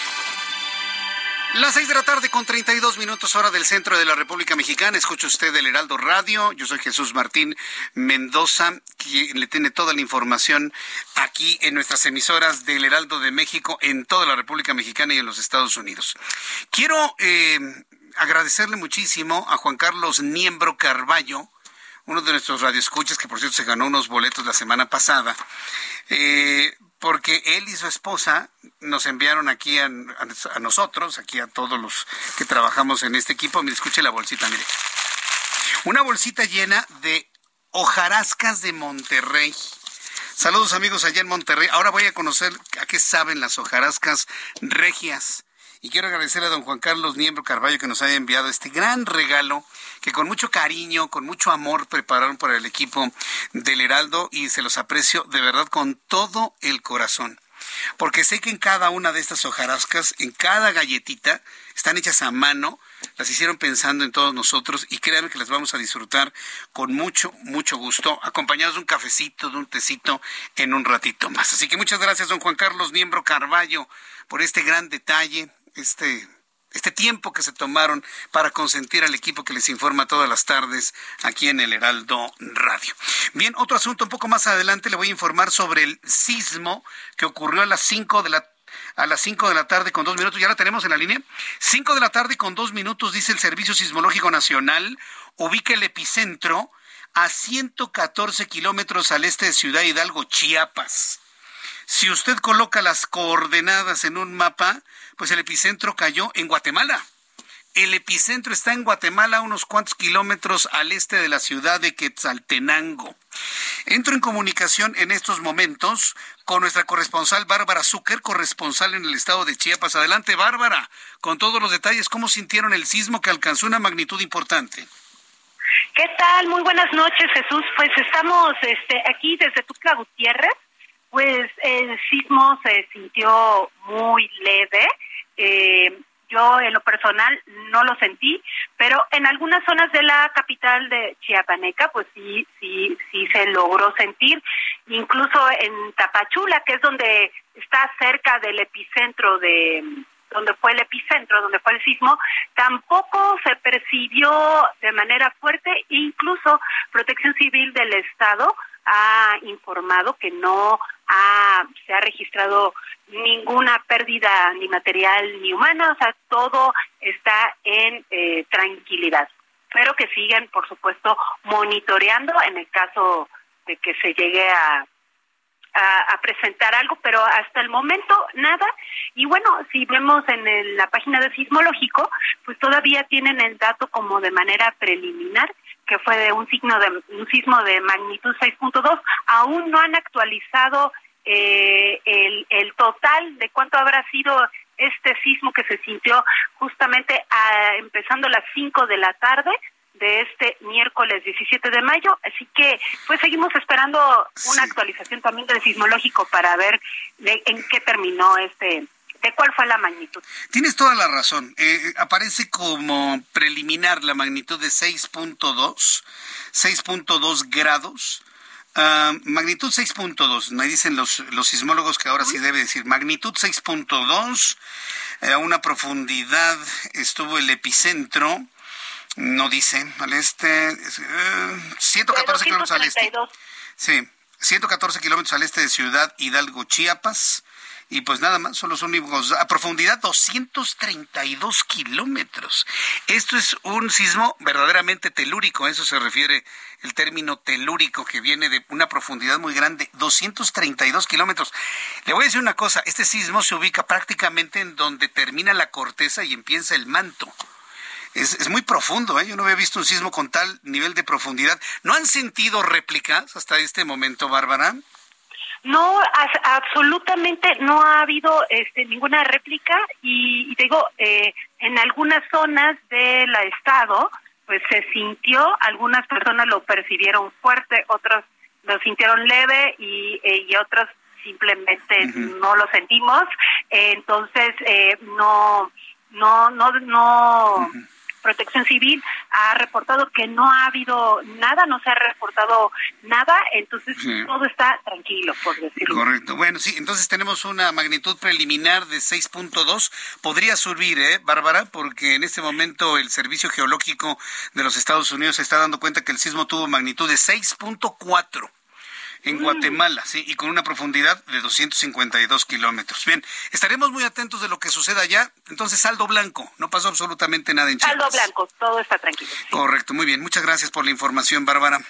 Las seis de la tarde con 32 minutos hora del centro de la República Mexicana. Escucha usted el Heraldo Radio. Yo soy Jesús Martín Mendoza, quien le tiene toda la información aquí en nuestras emisoras del Heraldo de México en toda la República Mexicana y en los Estados Unidos. Quiero eh, agradecerle muchísimo a Juan Carlos Niembro Carballo, uno de nuestros radioescuchas, que por cierto se ganó unos boletos la semana pasada. Eh, porque él y su esposa nos enviaron aquí a, nosotros, aquí a todos los que trabajamos en este equipo. Mire, escuche la bolsita, mire. Una bolsita llena de hojarascas de Monterrey. Saludos amigos allá en Monterrey. Ahora voy a conocer a qué saben las hojarascas regias. Y quiero agradecer a don Juan Carlos Niembro Carballo que nos haya enviado este gran regalo que con mucho cariño, con mucho amor prepararon para el equipo del Heraldo y se los aprecio de verdad con todo el corazón. Porque sé que en cada una de estas hojarascas, en cada galletita, están hechas a mano, las hicieron pensando en todos nosotros y créanme que las vamos a disfrutar con mucho, mucho gusto, acompañados de un cafecito, de un tecito en un ratito más. Así que muchas gracias, don Juan Carlos Niembro Carballo, por este gran detalle, este este tiempo que se tomaron para consentir al equipo que les informa todas las tardes aquí en el Heraldo Radio. Bien, otro asunto un poco más adelante le voy a informar sobre el sismo que ocurrió a las 5 de la a las 5 de la tarde con dos minutos. ¿Ya la tenemos en la línea? 5 de la tarde con dos minutos, dice el Servicio Sismológico Nacional. Ubica el epicentro a 114 kilómetros al este de Ciudad Hidalgo, Chiapas. Si usted coloca las coordenadas en un mapa, pues el epicentro cayó en Guatemala. El epicentro está en Guatemala, unos cuantos kilómetros al este de la ciudad de Quetzaltenango. Entro en comunicación en estos momentos con nuestra corresponsal Bárbara Zucker, corresponsal en el estado de Chiapas. Adelante, Bárbara, con todos los detalles, ¿cómo sintieron el sismo que alcanzó una magnitud importante? ¿Qué tal? Muy buenas noches, Jesús. Pues estamos este, aquí desde Tuxtla Gutiérrez pues el sismo se sintió muy leve. Eh, yo en lo personal no lo sentí, pero en algunas zonas de la capital de Chiapaneca, pues sí, sí, sí se logró sentir. Incluso en Tapachula, que es donde está cerca del epicentro de donde fue el epicentro, donde fue el sismo, tampoco se percibió de manera fuerte. Incluso Protección Civil del Estado ha informado que no ha, se ha registrado ninguna pérdida ni material ni humana, o sea, todo está en eh, tranquilidad. Pero que sigan, por supuesto, monitoreando en el caso de que se llegue a a, presentar algo, pero hasta el momento nada. Y bueno, si vemos en la página de sismológico, pues todavía tienen el dato como de manera preliminar que fue de un signo de un sismo de magnitud 6.2. Aún no han actualizado eh, el, el total de cuánto habrá sido este sismo que se sintió justamente a, empezando a las 5 de la tarde de este miércoles 17 de mayo. Así que, pues seguimos esperando una actualización también del sismológico para ver de, en qué terminó este de cuál fue la magnitud. Tienes toda la razón. Eh, aparece como preliminar la magnitud de 6.2, 6.2 grados. Uh, magnitud 6.2, me dicen los, los sismólogos que ahora sí debe decir magnitud 6.2, eh, a una profundidad estuvo el epicentro no dice, al este, 114 eh, kilómetros al este. Sí, 114 kilómetros al este de Ciudad Hidalgo, Chiapas. Y pues nada más, son los únicos, a profundidad 232 kilómetros. Esto es un sismo verdaderamente telúrico, a eso se refiere el término telúrico que viene de una profundidad muy grande, 232 kilómetros. Le voy a decir una cosa, este sismo se ubica prácticamente en donde termina la corteza y empieza el manto es, muy profundo. ¿eh? Yo no había visto un sismo con tal nivel de profundidad. ¿No han sentido réplicas hasta este momento, Bárbara? No, absolutamente no ha habido este, ninguna réplica y, digo, eh, en algunas zonas del estado, pues se sintió, algunas personas lo percibieron fuerte, otros lo sintieron leve y, eh, y otros simplemente no lo sentimos. entonces, eh, no, no, no, no. Protección Civil ha reportado que no ha habido nada, no se ha reportado nada, entonces todo está tranquilo, por decirlo. Correcto. Bueno, sí, entonces tenemos una magnitud preliminar de 6.2. Podría subir, ¿eh, Bárbara? Porque en este momento el Servicio Geológico de los Estados Unidos se está dando cuenta que el sismo tuvo magnitud de 6.4 en Guatemala, sí, y con una profundidad de 252 kilómetros. Bien, estaremos muy atentos de lo que suceda allá. Entonces, saldo blanco, no pasó absolutamente nada en Chiapas. Saldo blanco, todo está tranquilo. Correcto, muy bien. Muchas gracias por la información, Bárbara.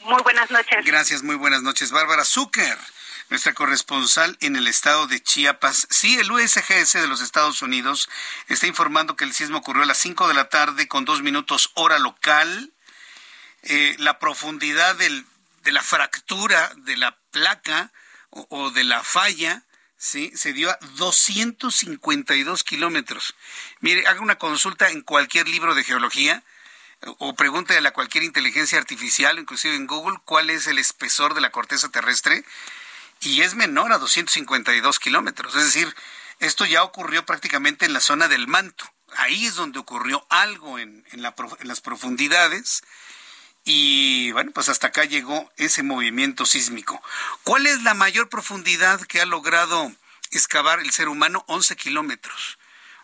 Muy buenas noches. Gracias, muy buenas noches. Bárbara Zucker, nuestra corresponsal en el estado de Chiapas. Sí, el USGS de los Estados Unidos está informando que el sismo ocurrió a las 5 de la tarde con dos minutos hora local. Eh, la profundidad del de la fractura de la placa o, de la falla, ¿sí? Se dio a 252 kilómetros. Mire, haga una consulta en cualquier libro de geología o pregúntale a cualquier inteligencia artificial, inclusive en Google, cuál es el espesor de la corteza terrestre y es menor a 252 kilómetros. Es decir, esto ya ocurrió prácticamente en la zona del manto. Ahí es donde ocurrió algo en las profundidades y bueno, pues hasta acá llegó ese movimiento sísmico. ¿Cuál es la mayor profundidad que ha logrado excavar el ser humano? 11 kilómetros.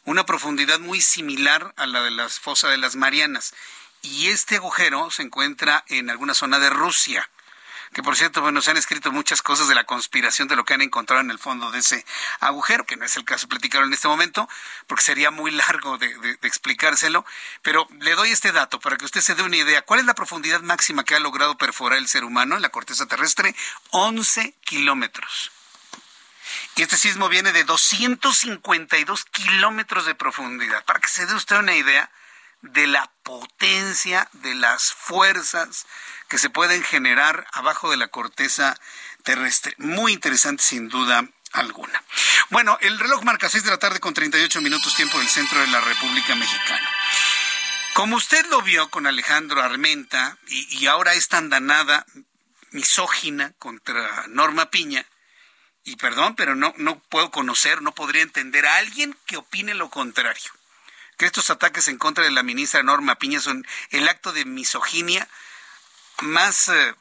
Una profundidad muy similar a la de las fosas de las Marianas. Y este agujero se encuentra en alguna zona de Rusia que por cierto, bueno, se han escrito muchas cosas de la conspiración de lo que han encontrado en el fondo de ese agujero, que no es el caso de platicarlo en este momento, porque sería muy largo de, explicárselo, pero le doy este dato para que usted se dé una idea. ¿Cuál es la profundidad máxima que ha logrado perforar el ser humano en la corteza terrestre? 11 kilómetros. Y este sismo viene de 252 kilómetros de profundidad. Para que se dé usted una idea de la potencia de las fuerzas que se pueden generar abajo de la corteza terrestre. Muy interesante sin duda alguna. Bueno, el reloj marca 6 de la tarde con 38 minutos tiempo del centro de la República Mexicana. Como usted lo vio con Alejandro Armenta y, ahora esta andanada misógina contra Norma Piña, y perdón, pero no, no puedo conocer, no podría entender a alguien que opine lo contrario. Que estos ataques en contra de la ministra Norma Piña son el acto de misoginia más eh,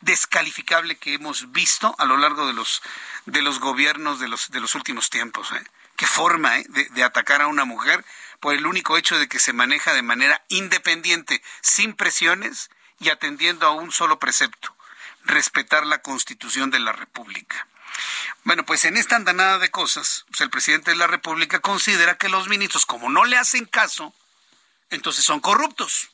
descalificable que hemos visto a lo largo de los de los gobiernos de los de los últimos tiempos. ¿eh? Qué forma ¿eh? de, atacar a una mujer por el único hecho de que se maneja de manera independiente, sin presiones y atendiendo a un solo precepto. respetar la Constitución de la República. Bueno, pues en esta andanada de cosas, pues el presidente de la República considera que los ministros, como no le hacen caso, entonces son corruptos.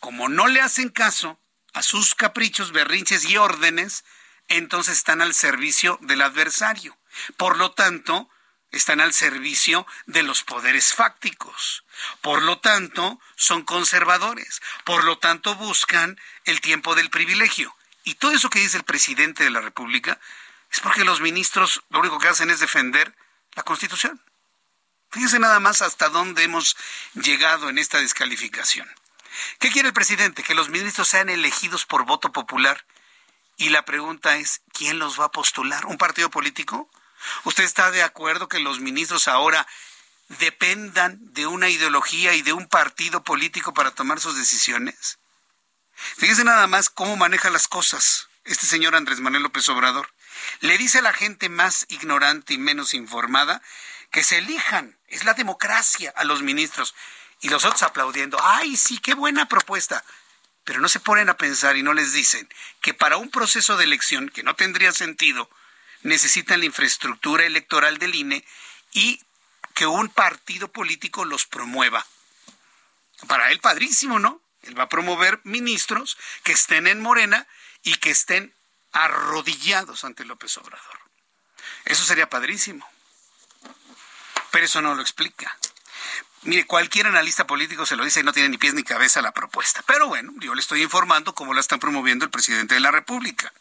Como no le hacen caso a sus caprichos, berrinches y órdenes, entonces están al servicio del adversario. Por lo tanto, están al servicio de los poderes fácticos. Por lo tanto, son conservadores. Por lo tanto, buscan el tiempo del privilegio. Y todo eso que dice el presidente de la República es porque los ministros lo único que hacen es defender la Constitución. Fíjense nada más hasta dónde hemos llegado en esta descalificación. ¿Qué quiere el presidente? Que los ministros sean elegidos por voto popular. Y la pregunta es, ¿quién los va a postular? ¿Un partido político? ¿Usted está de acuerdo que los ministros ahora dependan de una ideología y de un partido político para tomar sus decisiones? Fíjese nada más cómo maneja las cosas este señor Andrés Manuel López Obrador. Le dice a la gente más ignorante y menos informada que se elijan, es la democracia a los ministros. Y los otros aplaudiendo, ay, sí, qué buena propuesta. Pero no se ponen a pensar y no les dicen que para un proceso de elección que no tendría sentido, necesitan la infraestructura electoral del INE y que un partido político los promueva. Para él padrísimo, ¿no? Él va a promover ministros que estén en Morena y que estén arrodillados ante López Obrador. Eso sería padrísimo. Pero eso no lo explica. Mire, cualquier analista político se lo dice y no tiene ni pies ni cabeza la propuesta. Pero bueno, yo le estoy informando cómo la están promoviendo el presidente de la República.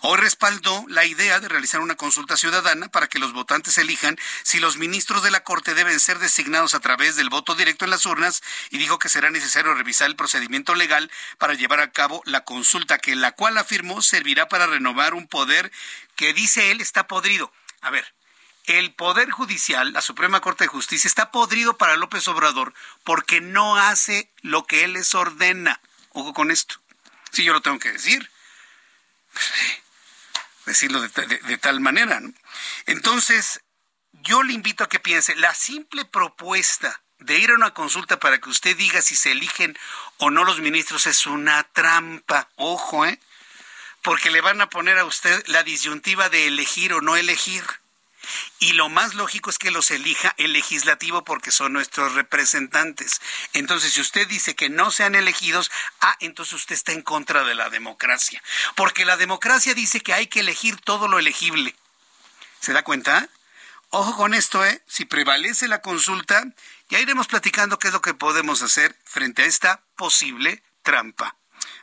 Hoy respaldó la idea de realizar una consulta ciudadana para que los votantes elijan si los ministros de la Corte deben ser designados a través del voto directo en las urnas y dijo que será necesario revisar el procedimiento legal para llevar a cabo la consulta, que la cual afirmó servirá para renovar un poder que dice él está podrido. A ver, el Poder Judicial, la Suprema Corte de Justicia, está podrido para López Obrador porque no hace lo que él les ordena. Ojo con esto. Sí, yo lo tengo que decir. Decirlo de, tal manera. Entonces, yo le invito a que piense, la simple propuesta de ir a una consulta para que usted diga si se eligen o no los ministros es una trampa. Ojo, ¿eh? Porque le van a poner a usted la disyuntiva de elegir o no elegir. Y lo más lógico es que los elija el legislativo porque son nuestros representantes. Entonces, si usted dice que no sean elegidos, ah, entonces usted está en contra de la democracia. Porque la democracia dice que hay que elegir todo lo elegible. ¿Se da cuenta? Ojo con esto, ¿eh? Si prevalece la consulta, ya iremos platicando qué es lo que podemos hacer frente a esta posible trampa.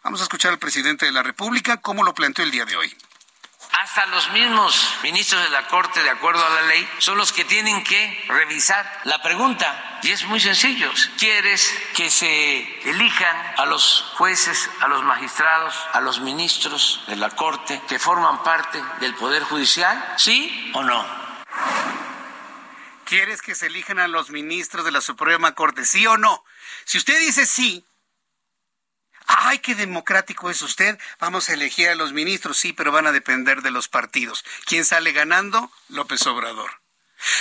Vamos a escuchar al presidente de la República cómo lo planteó el día de hoy hasta los mismos ministros de la Corte, de acuerdo a la ley, son los que tienen que revisar la pregunta. Y es muy sencillo. ¿Quieres que se elijan a los jueces, a los magistrados, a los ministros de la Corte que forman parte del Poder Judicial? ¿Sí o no? ¿Quieres que se elijan a los ministros de la Suprema Corte? ¿Sí o no? Si usted dice sí, ¡Ay, qué democrático es usted! Vamos a elegir a los ministros, sí, pero van a depender de los partidos. ¿Quién sale ganando? López Obrador.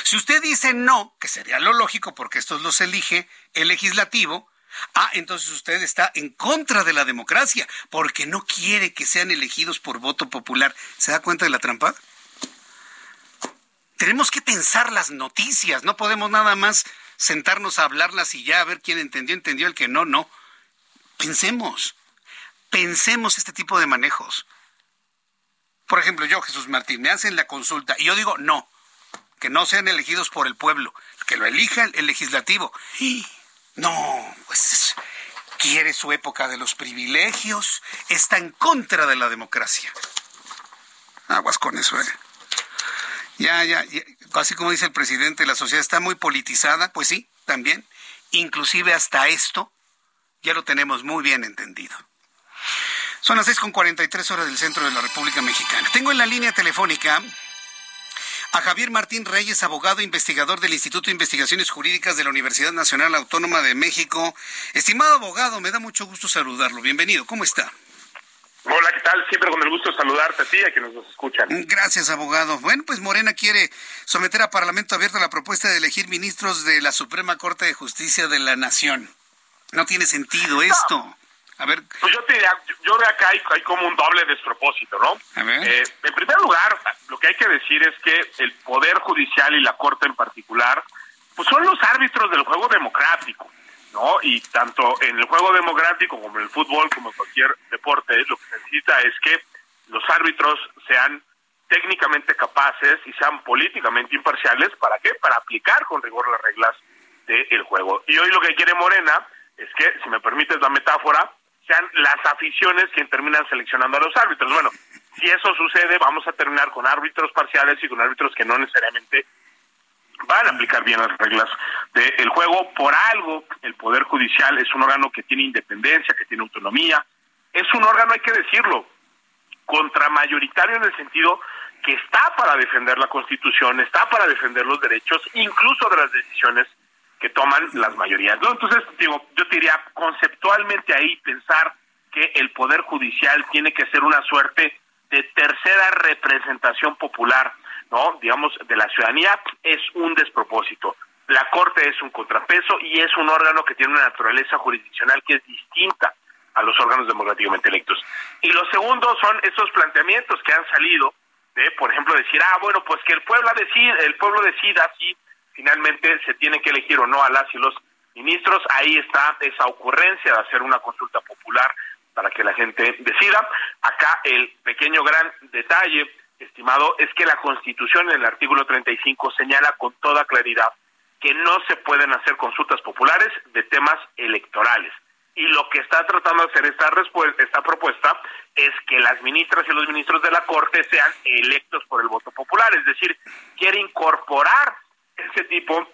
Si usted dice no, que sería lo lógico porque estos los elige el legislativo, ah, entonces usted está en contra de la democracia porque no quiere que sean elegidos por voto popular. ¿Se da cuenta de la trampa? Tenemos que pensar las noticias, no podemos nada más sentarnos a hablarlas y ya a ver quién entendió, entendió el que no, no. Pensemos, pensemos este tipo de manejos. Por ejemplo, yo, Jesús Martín, me hacen la consulta y yo digo no, que no sean elegidos por el pueblo, que lo elija el legislativo. No, pues quiere su época de los privilegios, está en contra de la democracia. Aguas con eso, ¿eh? Ya, ya, ya, así como dice el presidente, la sociedad está muy politizada, pues sí, también. Inclusive hasta esto ya lo tenemos muy bien entendido. Son las 6.43 horas del centro de la República Mexicana. Tengo en la línea telefónica a Javier Martín Reyes, abogado investigador del Instituto de Investigaciones Jurídicas de la Universidad Nacional Autónoma de México. Estimado abogado, me da mucho gusto saludarlo. Bienvenido, ¿cómo está? Hola, ¿qué tal? Siempre con el gusto de saludarte a ti y a quienes nos escuchan. Gracias, abogado. Bueno, pues Morena quiere someter a Parlamento Abierto la propuesta de elegir ministros de la Suprema Corte de Justicia de la Nación. No tiene sentido esto. A ver. Pues yo te diría, yo veo acá hay, hay como un doble despropósito, ¿no? Eh, en primer lugar, lo que hay que decir es que el Poder Judicial y la Corte en particular, pues son los árbitros del juego democrático, ¿no? Y tanto en el juego democrático como en el fútbol, como en cualquier deporte, lo que se necesita es que los árbitros sean técnicamente capaces y sean políticamente imparciales. ¿Para qué? Para aplicar con rigor las reglas del juego. Y hoy lo que quiere Morena es que, si me permites la metáfora, sean las aficiones quien terminan seleccionando a los árbitros. Bueno, si eso sucede, vamos a terminar con árbitros parciales y con árbitros que no necesariamente van a aplicar bien las reglas del juego. Por algo, el Poder Judicial es un órgano que tiene independencia, que tiene autonomía. Es un órgano, hay que decirlo, contramayoritario en el sentido que está para defender la Constitución, está para defender los derechos, incluso de las decisiones que toman las mayorías. ¿no? Entonces, digo, yo te diría conceptualmente ahí pensar que el Poder Judicial tiene que ser una suerte de tercera representación popular, ¿no? Digamos, de la ciudadanía, es un despropósito. La Corte es un contrapeso y es un órgano que tiene una naturaleza jurisdiccional que es distinta a los órganos democráticamente electos. Y lo segundo son esos planteamientos que han salido de, por ejemplo, decir, ah, bueno, pues que el pueblo decida, el pueblo decida si finalmente se tiene que elegir o no a las y los ministros. Ahí está esa ocurrencia de hacer una consulta popular para que la gente decida. Acá el pequeño gran detalle, estimado, es que la Constitución en el artículo 35 señala con toda claridad que no se pueden hacer consultas populares de temas electorales. Y lo que está tratando de hacer esta, esta propuesta es que las ministras y los ministros de la Corte sean electos por el voto popular, es decir, quiere incorporar ese tipo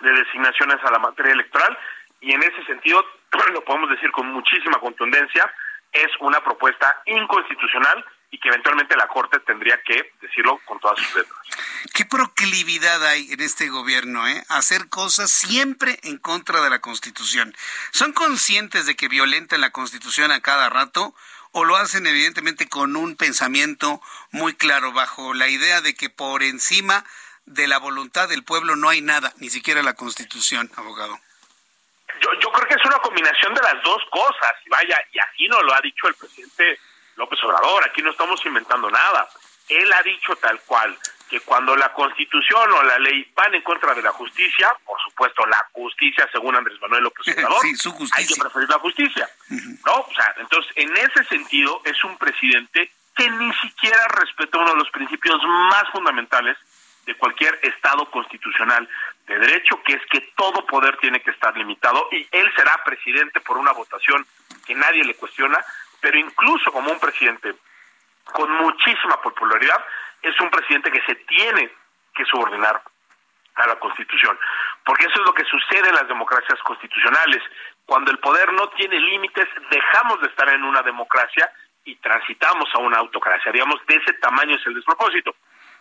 de designaciones a la materia electoral y en ese sentido, lo podemos decir con muchísima contundencia, es una propuesta inconstitucional y que eventualmente la Corte tendría que decirlo con todas sus letras. ¿Qué proclividad hay en este gobierno, eh? Hacer cosas siempre en contra de la Constitución. ¿Son conscientes de que violentan la Constitución a cada rato? ¿O lo hacen evidentemente con un pensamiento muy claro, bajo la idea de que por encima de la voluntad del pueblo no hay nada, ni siquiera la Constitución, abogado. Yo, yo creo que es una combinación de las dos cosas. Y vaya, y aquí no lo ha dicho el presidente López Obrador, aquí no estamos inventando nada. Él ha dicho tal cual que cuando la Constitución o la ley van en contra de la justicia, por supuesto la justicia según Andrés Manuel López Obrador, hay que preferir la justicia. ¿No? O sea, entonces en ese sentido es un presidente que ni siquiera respeta uno de los principios más fundamentales de cualquier Estado constitucional de derecho, que es que todo poder tiene que estar limitado y él será presidente por una votación que nadie le cuestiona, pero incluso como un presidente con muchísima popularidad, es un presidente que se tiene que subordinar a la Constitución, porque eso es lo que sucede en las democracias constitucionales. Cuando el poder no tiene límites, dejamos de estar en una democracia y transitamos a una autocracia. Digamos, de ese tamaño es el despropósito.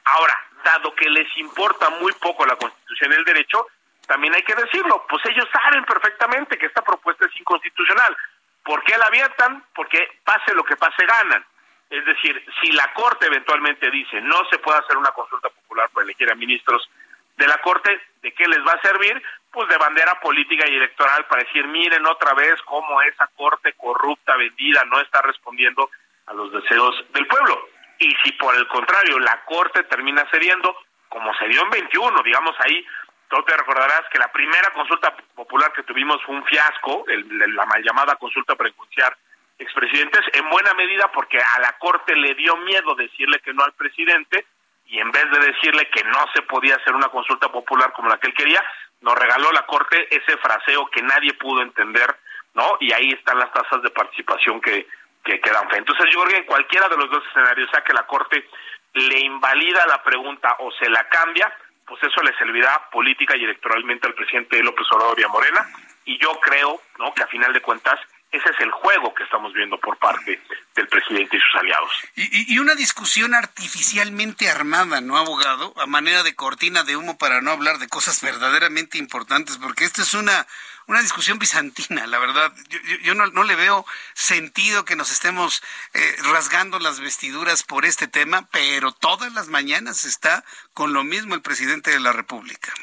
Ahora, dado que les importa muy poco la Constitución y el derecho, también hay que decirlo, pues ellos saben perfectamente que esta propuesta es inconstitucional. ¿Por qué la avientan? Porque pase lo que pase, ganan. Es decir, si la Corte eventualmente dice no se puede hacer una consulta popular para elegir a ministros de la Corte, ¿de qué les va a servir? Pues de bandera política y electoral para decir, miren otra vez cómo esa Corte corrupta, vendida, no está respondiendo a los deseos del pueblo. Y si por el contrario la Corte termina cediendo, como se dio en 21, digamos ahí, tú te recordarás que la primera consulta popular que tuvimos fue un fiasco, la mal llamada consulta para enjuiciar expresidentes, en buena medida porque a la Corte le dio miedo decirle que no al presidente y en vez de decirle que no se podía hacer una consulta popular como la que él quería, nos regaló la Corte ese fraseo que nadie pudo entender, ¿no? Y ahí están las tasas de participación que, que quedan fe. Entonces yo creo que en cualquiera de los dos escenarios, sea que la Corte le invalida la pregunta o se la cambia, pues eso le servirá política y electoralmente al presidente López Obrador y a Morena. Y yo creo, ¿no? Que a final de cuentas ese es el juego que estamos viendo por parte del presidente y sus aliados. Y, y, una discusión artificialmente armada, ¿no, abogado? A manera de cortina de humo para no hablar de cosas verdaderamente importantes, porque esto es una, una discusión bizantina, la verdad. Yo, yo no, no, le veo sentido que nos estemos eh, rasgando las vestiduras por este tema, pero todas las mañanas está con lo mismo el presidente de la República.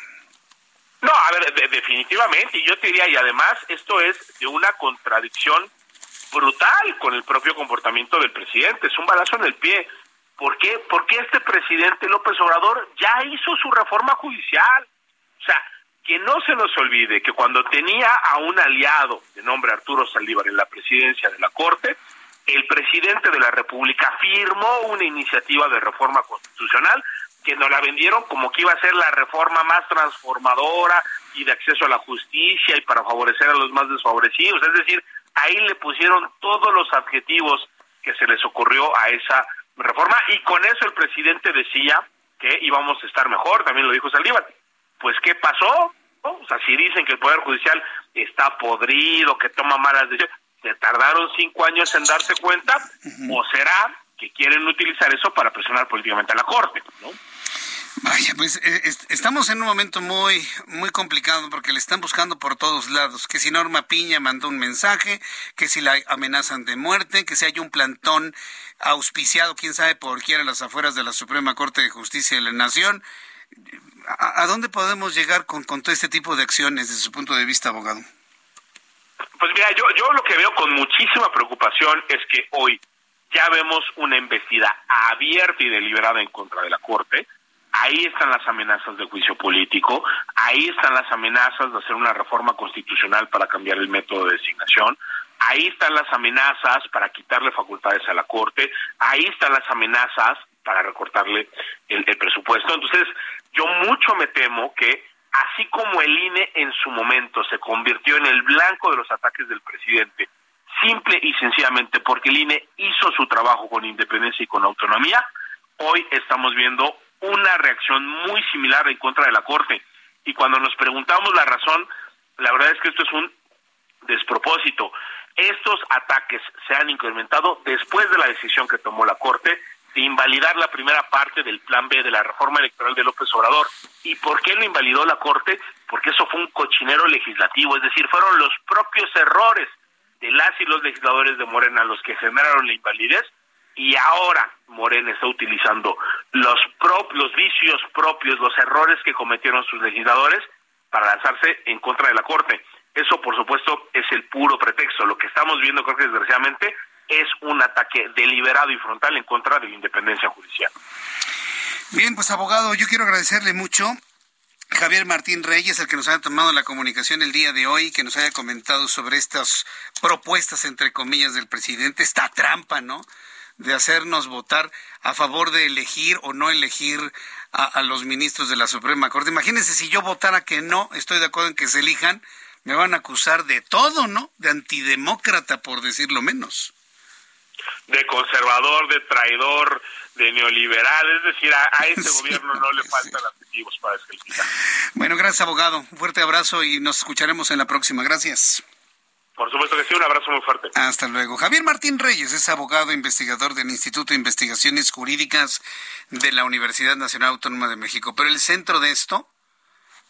No, a ver, de, definitivamente, y yo te diría, y además esto es de una contradicción brutal con el propio comportamiento del presidente, es un balazo en el pie. ¿Por qué? Porque este presidente López Obrador ya hizo su reforma judicial. O sea, que no se nos olvide que cuando tenía a un aliado de nombre Arturo Saldívar en la presidencia de la Corte, el presidente de la República firmó una iniciativa de reforma constitucional que nos la vendieron como que iba a ser la reforma más transformadora y de acceso a la justicia y para favorecer a los más desfavorecidos. Es decir, ahí le pusieron todos los adjetivos que se les ocurrió a esa reforma y con eso el presidente decía que íbamos a estar mejor, también lo dijo Saldívar. Pues ¿qué pasó? O sea, si dicen que el Poder Judicial está podrido, que toma malas decisiones, se tardaron cinco años en darse cuenta, o será que quieren utilizar eso para presionar políticamente a la Corte, ¿no? Vaya, pues eh, estamos en un momento muy, muy complicado porque le están buscando por todos lados. Que si Norma Piña mandó un mensaje, que si la amenazan de muerte, que si hay un plantón auspiciado, quién sabe por quién, a las afueras de la Suprema Corte de Justicia de la Nación. ¿A, dónde podemos llegar con, con todo este tipo de acciones desde su punto de vista, abogado? Pues mira, yo, yo lo que veo con muchísima preocupación es que hoy ya vemos una embestida abierta y deliberada en contra de la Corte. Ahí están las amenazas de juicio político, ahí están las amenazas de hacer una reforma constitucional para cambiar el método de designación, ahí están las amenazas para quitarle facultades a la Corte, ahí están las amenazas para recortarle el, el presupuesto. Entonces, yo mucho me temo que así como el INE en su momento se convirtió en el blanco de los ataques del presidente, simple y sencillamente porque el INE hizo su trabajo con independencia y con autonomía, hoy estamos viendo una reacción muy similar en contra de la Corte. Y cuando nos preguntamos la razón, la verdad es que esto es un despropósito. Estos ataques se han incrementado después de la decisión que tomó la Corte de invalidar la primera parte del plan B de la reforma electoral de López Obrador. ¿Y por qué lo invalidó la Corte? Porque eso fue un cochinero legislativo, es decir, fueron los propios errores de las y los legisladores de Morena los que generaron la invalidez y ahora Morena está utilizando los, los vicios propios, los errores que cometieron sus legisladores para lanzarse en contra de la Corte. Eso, por supuesto, es el puro pretexto. Lo que estamos viendo, creo que desgraciadamente, es un ataque deliberado y frontal en contra de la independencia judicial. Bien, pues abogado, yo quiero agradecerle mucho. Javier Martín Reyes, el que nos haya tomado la comunicación el día de hoy, que nos haya comentado sobre estas propuestas, entre comillas, del presidente, esta trampa, ¿no? De hacernos votar a favor de elegir o no elegir a, a los ministros de la Suprema Corte. Imagínense si yo votara que no, estoy de acuerdo en que se elijan, me van a acusar de todo, ¿no? De antidemócrata, por decirlo menos de conservador, de traidor, de neoliberal, es decir, a, este gobierno no le faltan adjetivos para descalificar. Bueno, gracias abogado, un fuerte abrazo y nos escucharemos en la próxima, gracias. Por supuesto que sí, un abrazo muy fuerte. Hasta luego. Javier Martín Reyes es abogado e investigador del Instituto de Investigaciones Jurídicas de la Universidad Nacional Autónoma de México. Pero el centro de esto,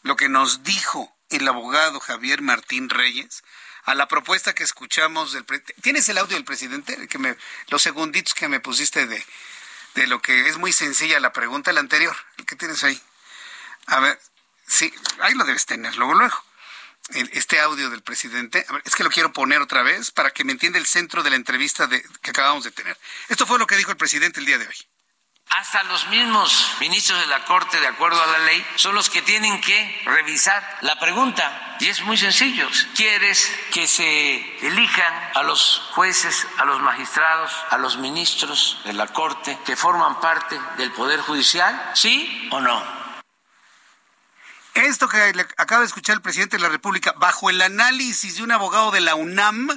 lo que nos dijo el abogado Javier Martín Reyes, a la propuesta que escuchamos del ¿Tienes el audio del presidente? Que me, los segunditos que me pusiste de, de lo que es muy sencilla la pregunta, el anterior, el que tienes ahí. A ver, sí, ahí lo debes tener, luego, luego. Este audio del presidente, a ver, es que lo quiero poner otra vez para que me entienda el centro de la entrevista de, que acabamos de tener. Esto fue lo que dijo el presidente el día de hoy. Hasta los mismos ministros de la Corte, de acuerdo a la ley, son los que tienen que revisar la pregunta. Y es muy sencillo. ¿Quieres que se elijan a los jueces, a los magistrados, a los ministros de la Corte que forman parte del Poder Judicial? ¿Sí o no? Esto que acaba de escuchar el presidente de la República, bajo el análisis de un abogado de la UNAM,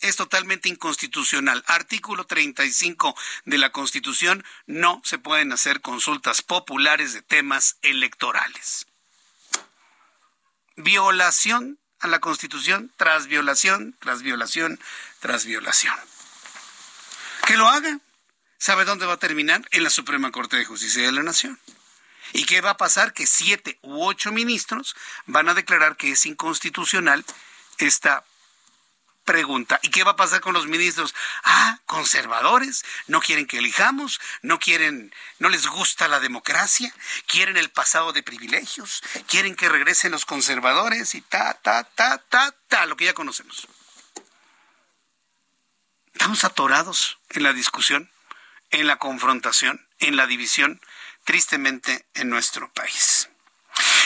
es totalmente inconstitucional. Artículo 35 de la Constitución, no se pueden hacer consultas populares de temas electorales. Violación a la Constitución tras violación, tras violación, tras violación. Que lo haga. ¿Sabe dónde va a terminar? En la Suprema Corte de Justicia de la Nación. ¿Y qué va a pasar? Que siete u ocho ministros van a declarar que es inconstitucional esta pregunta. ¿Y qué va a pasar con los ministros? Ah, conservadores, no quieren que elijamos, no quieren, no les gusta la democracia, quieren el pasado de privilegios, quieren que regresen los conservadores y ta, ta, ta, ta, ta, lo que ya conocemos. Estamos atorados en la discusión, en la confrontación, en la división, tristemente en nuestro país.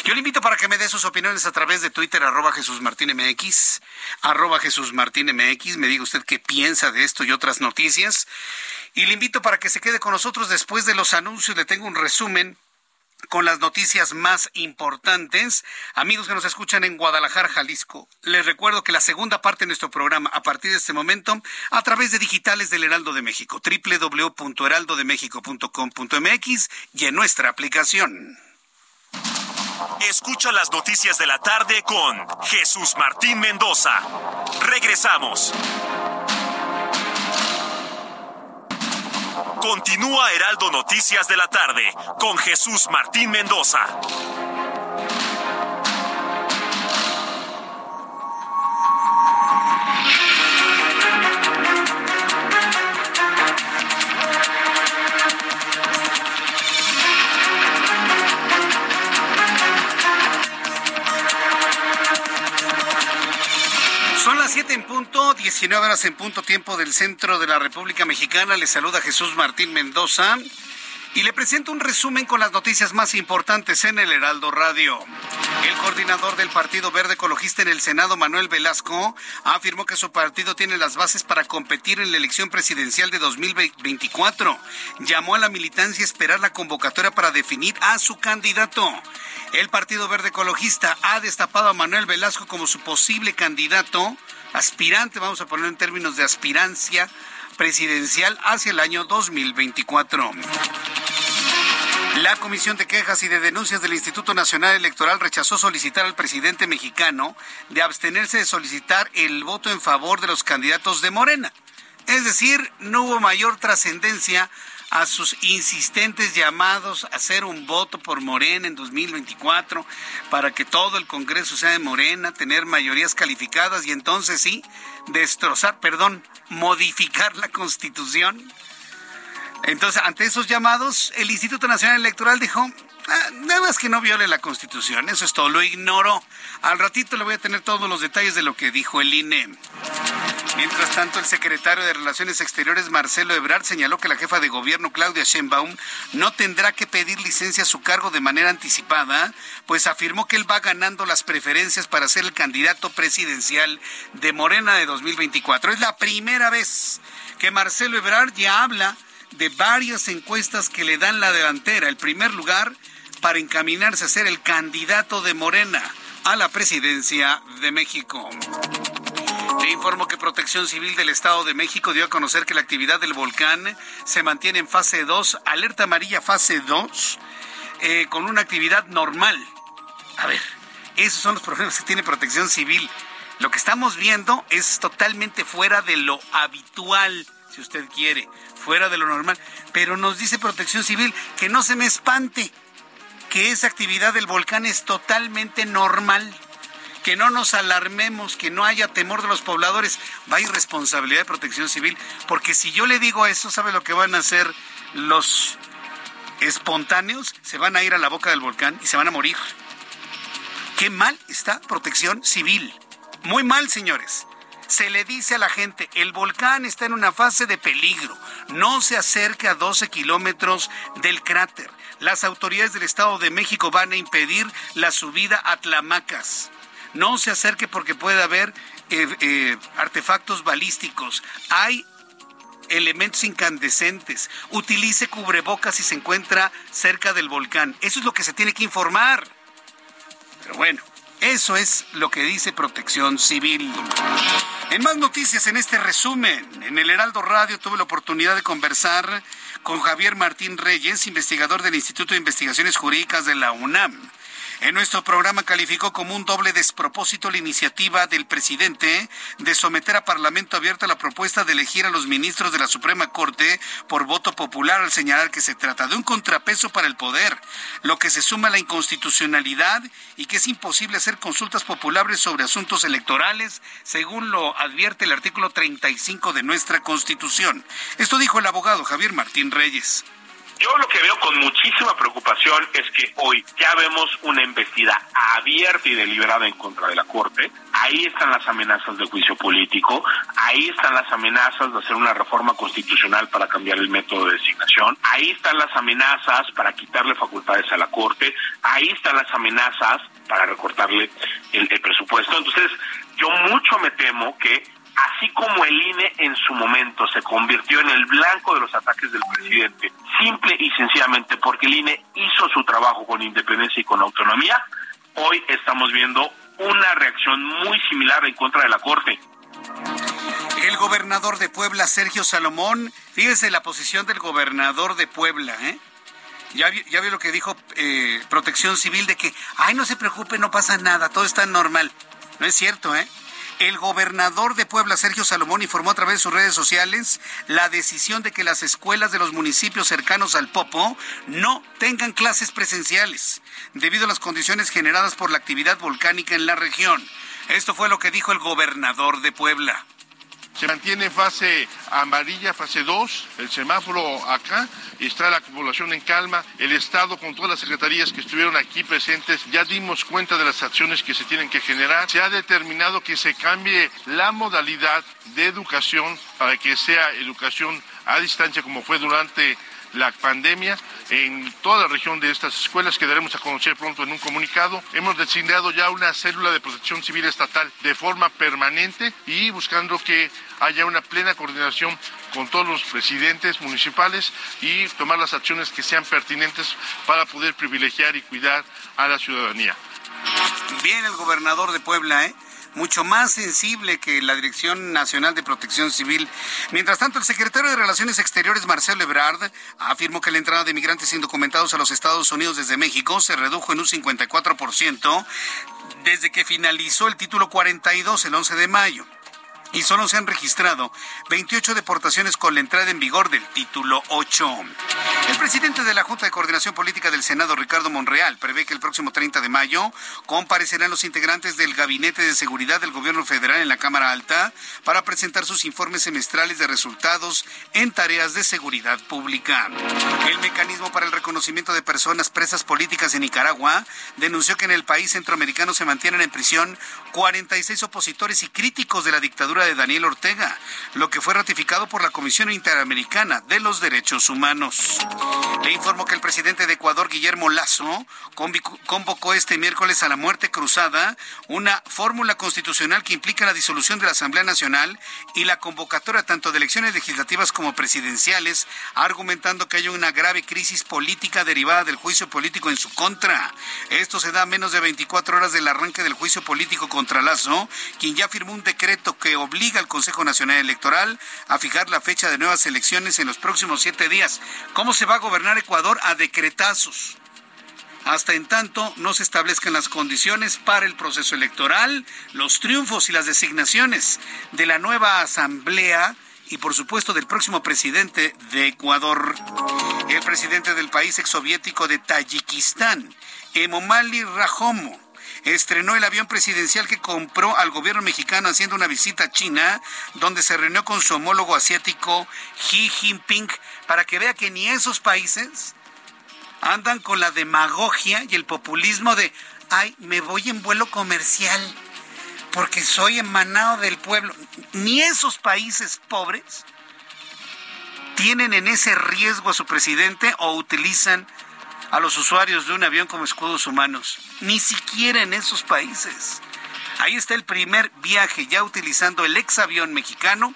Yo le invito para que me dé sus opiniones a través de Twitter, arroba Jesús Martín MX, arroba Jesús Martín MX. Me diga usted qué piensa de esto y otras noticias. Y le invito para que se quede con nosotros después de los anuncios. Le tengo un resumen con las noticias más importantes. Amigos que nos escuchan en Guadalajara, Jalisco, les recuerdo que la segunda parte de nuestro programa, a partir de este momento, a través de digitales del Heraldo de México, www.heraldodemexico.com.mx y en nuestra aplicación. Escucha las noticias de la tarde con Jesús Martín Mendoza. Regresamos. Continúa Heraldo Noticias de la tarde con Jesús Martín Mendoza. 19 horas en punto tiempo del centro de la República Mexicana. Le saluda Jesús Martín Mendoza y le presento un resumen con las noticias más importantes en el Heraldo Radio. El coordinador del Partido Verde Ecologista en el Senado, Manuel Velasco, afirmó que su partido tiene las bases para competir en la elección presidencial de 2024. Llamó a la militancia a esperar la convocatoria para definir a su candidato. El Partido Verde Ecologista ha destapado a Manuel Velasco como su posible candidato, aspirante, vamos a poner en términos de aspirancia presidencial hacia el año 2024. La Comisión de Quejas y de Denuncias del Instituto Nacional Electoral rechazó solicitar al presidente mexicano de abstenerse de solicitar el voto en favor de los candidatos de Morena. Es decir, no hubo mayor trascendencia a sus insistentes llamados a hacer un voto por Morena en 2024 para que todo el Congreso sea de Morena, tener mayorías calificadas y entonces sí, destrozar, perdón, modificar la Constitución. Entonces, ante esos llamados, el Instituto Nacional Electoral dijo, ah, nada más que no viole la Constitución, eso es todo, lo ignoró. Al ratito le voy a tener todos los detalles de lo que dijo el INE. Mientras tanto, el secretario de Relaciones Exteriores, Marcelo Ebrard, señaló que la jefa de gobierno, Claudia Sheinbaum, no tendrá que pedir licencia a su cargo de manera anticipada, pues afirmó que él va ganando las preferencias para ser el candidato presidencial de Morena de 2024. Es la primera vez que Marcelo Ebrard ya habla de varias encuestas que le dan la delantera, el primer lugar para encaminarse a ser el candidato de Morena a la presidencia de México. Le informo que Protección Civil del Estado de México dio a conocer que la actividad del volcán se mantiene en fase 2, alerta amarilla fase 2, eh, con una actividad normal. A ver, esos son los problemas que tiene Protección Civil. Lo que estamos viendo es totalmente fuera de lo habitual, si usted quiere, fuera de lo normal. Pero nos dice Protección Civil que no se me espante, que esa actividad del volcán es totalmente normal que no nos alarmemos, que no haya temor de los pobladores. Va irresponsabilidad de protección civil, porque si yo le digo eso, ¿sabe lo que van a hacer los espontáneos? Se van a ir a la boca del volcán y se van a morir. Qué mal está protección civil. Muy mal, señores. Se le dice a la gente, el volcán está en una fase de peligro. No se acerque a 12 kilómetros del cráter. Las autoridades del Estado de México van a impedir la subida a Tlamacas no se acerque porque puede haber eh, eh, artefactos balísticos. Hay elementos incandescentes. Utilice cubrebocas si se encuentra cerca del volcán. Eso es lo que se tiene que informar. Pero bueno, eso es lo que dice Protección Civil. En más noticias en este resumen, en el Heraldo Radio tuve la oportunidad de conversar con Javier Martín Reyes, investigador del Instituto de Investigaciones Jurídicas de la UNAM. En nuestro programa calificó como un doble despropósito la iniciativa del presidente de someter a Parlamento abierto la propuesta de elegir a los ministros de la Suprema Corte por voto popular al señalar que se trata de un contrapeso para el poder, lo que se suma a la inconstitucionalidad y que es imposible hacer consultas populares sobre asuntos electorales, según lo advierte el artículo 35 de nuestra Constitución. Esto dijo el abogado Javier Martín Reyes Yo lo que veo con muchísima preocupación es que hoy ya vemos una embestida abierta y deliberada en contra de la Corte. Ahí están las amenazas de juicio político, ahí están las amenazas de hacer una reforma constitucional para cambiar el método de designación, ahí están las amenazas para quitarle facultades a la Corte, ahí están las amenazas para recortarle el, el presupuesto. Entonces, yo mucho me temo que así como el INE en su momento se convirtió en el blanco de los ataques del presidente, simple y sencillamente porque el INE hizo su trabajo con independencia y con autonomía, hoy estamos viendo una reacción muy similar en contra de la Corte. El gobernador de Puebla, Sergio Salomón, fíjese la posición del gobernador de Puebla, ¿eh? Ya vi, ya lo que dijo eh, Protección Civil de que, ay, no se preocupe, no pasa nada, todo está normal. No es cierto, ¿eh? El gobernador de Puebla, Sergio Salomón, informó a través de sus redes sociales la decisión de que las escuelas de los municipios cercanos al Popo no tengan clases presenciales, debido a las condiciones generadas por la actividad volcánica en la región. Esto fue lo que dijo el gobernador de Puebla. Se mantiene fase amarilla, fase 2, el semáforo acá, está la población en calma, el Estado con todas las secretarías que estuvieron aquí presentes, ya dimos cuenta de las acciones que se tienen que generar, se ha determinado que se cambie la modalidad de educación para que sea educación a distancia como fue durante la pandemia en toda la región de estas escuelas que daremos a conocer pronto en un comunicado. Hemos designado ya una célula de protección civil estatal de forma permanente y buscando que haya una plena coordinación con todos los presidentes municipales y tomar las acciones que sean pertinentes para poder privilegiar y cuidar a la ciudadanía. Bien, el gobernador de Puebla, ¿eh? Mucho más sensible que la Dirección Nacional de Protección Civil. Mientras tanto, el secretario de Relaciones Exteriores, Marcelo Ebrard, afirmó que la entrada de migrantes indocumentados a los Estados Unidos desde México se redujo en un 54% desde que finalizó el título 42 el 11 de mayo y solo se han registrado 28 deportaciones con la entrada en vigor del título 8. El presidente de la Junta de Coordinación Política del Senado, Ricardo Monreal, prevé que el próximo 30 de mayo comparecerán los integrantes del Gabinete de Seguridad del Gobierno Federal en la Cámara Alta para presentar sus informes semestrales de resultados en tareas de seguridad pública. El mecanismo para el reconocimiento de personas presas políticas en Nicaragua denunció que en el país centroamericano se mantienen en prisión 46 opositores y críticos de la dictadura de Daniel Ortega, lo que fue ratificado por la Comisión Interamericana de los Derechos Humanos. Le informó que el presidente de Ecuador, Guillermo Lazo, convocó este miércoles a la muerte cruzada una fórmula constitucional que implica la disolución de la Asamblea Nacional y la convocatoria tanto de elecciones legislativas como presidenciales, argumentando que hay una grave crisis política derivada del juicio político en su contra. Esto se da a menos de 24 horas del arranque del juicio político contra Lazo, quien ya firmó un decreto que obliga al Consejo Nacional Electoral a fijar la fecha de nuevas elecciones en los próximos siete días. ¿Cómo se va a gobernar Ecuador? A decretazos. Hasta en tanto no se establezcan las condiciones para el proceso electoral, los triunfos y las designaciones de la nueva asamblea y por supuesto del próximo presidente de Ecuador. El presidente del país exsoviético de Tayikistán, Emomali Rajomo, estrenó el avión presidencial que compró al gobierno mexicano haciendo una visita a China, donde se reunió con su homólogo asiático Xi Jinping, para que vea que ni esos países andan con la demagogia y el populismo de, ay, me voy en vuelo comercial porque soy emanado del pueblo. Ni esos países pobres tienen en ese riesgo a su presidente o utilizan a los usuarios de un avión como escudos humanos. Ni siquiera en esos países. Ahí está el primer viaje ya utilizando el ex avión mexicano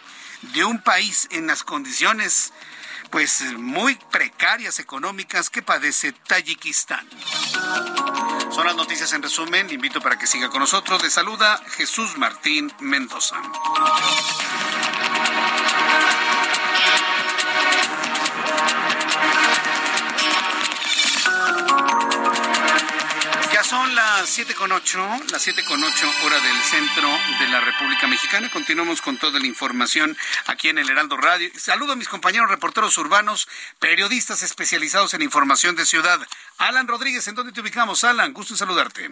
de un país en las condiciones pues muy precarias económicas que padece Tayikistán. Son las noticias en resumen. Invito para que siga con nosotros. Le saluda Jesús Martín Mendoza. Son las siete con ocho, las siete con ocho hora del centro de la República Mexicana. Continuamos con toda la información aquí en el Heraldo Radio. Saludo a mis compañeros reporteros urbanos, periodistas especializados en información de ciudad. Alan Rodríguez, ¿en dónde te ubicamos? Alan, gusto en saludarte.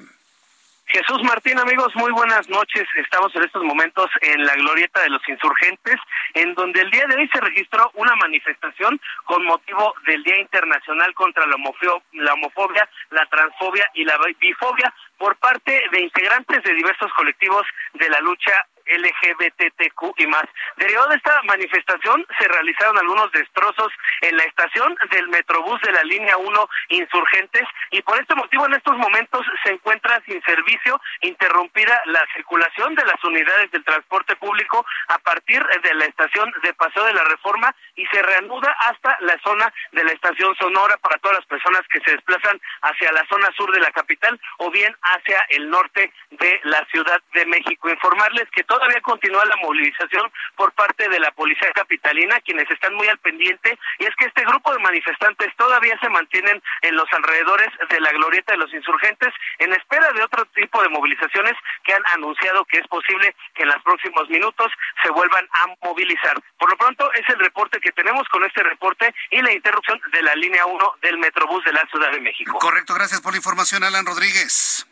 Jesús Martín, amigos, muy buenas noches. Estamos en estos momentos en la glorieta de los insurgentes, en donde el día de hoy se registró una manifestación con motivo del Día Internacional contra la homofobia, la transfobia y la bifobia por parte de integrantes de diversos colectivos de la lucha LGBTQ y más. Derivado de esta manifestación se realizaron algunos destrozos en la estación del Metrobús de la línea 1 Insurgentes y por este motivo en estos momentos se encuentra sin servicio interrumpida la circulación de las unidades del transporte público a partir de la estación de Paseo de la Reforma y se reanuda hasta la zona de la estación Sonora para todas las personas que se desplazan hacia la zona sur de la capital o bien hacia el norte de la Ciudad de México. Informarles que todavía continúa la movilización por parte de la policía capitalina, quienes están muy al pendiente, y es que este grupo de manifestantes todavía se mantienen en los alrededores de la glorieta de los insurgentes en espera de otro tipo de movilizaciones que han anunciado que es posible que en los próximos minutos se vuelvan a movilizar. Por lo pronto es el reporte que tenemos con este reporte y la interrupción de la línea 1 del Metrobús de la Ciudad de México. Correcto, gracias por la información, Alan Rodríguez.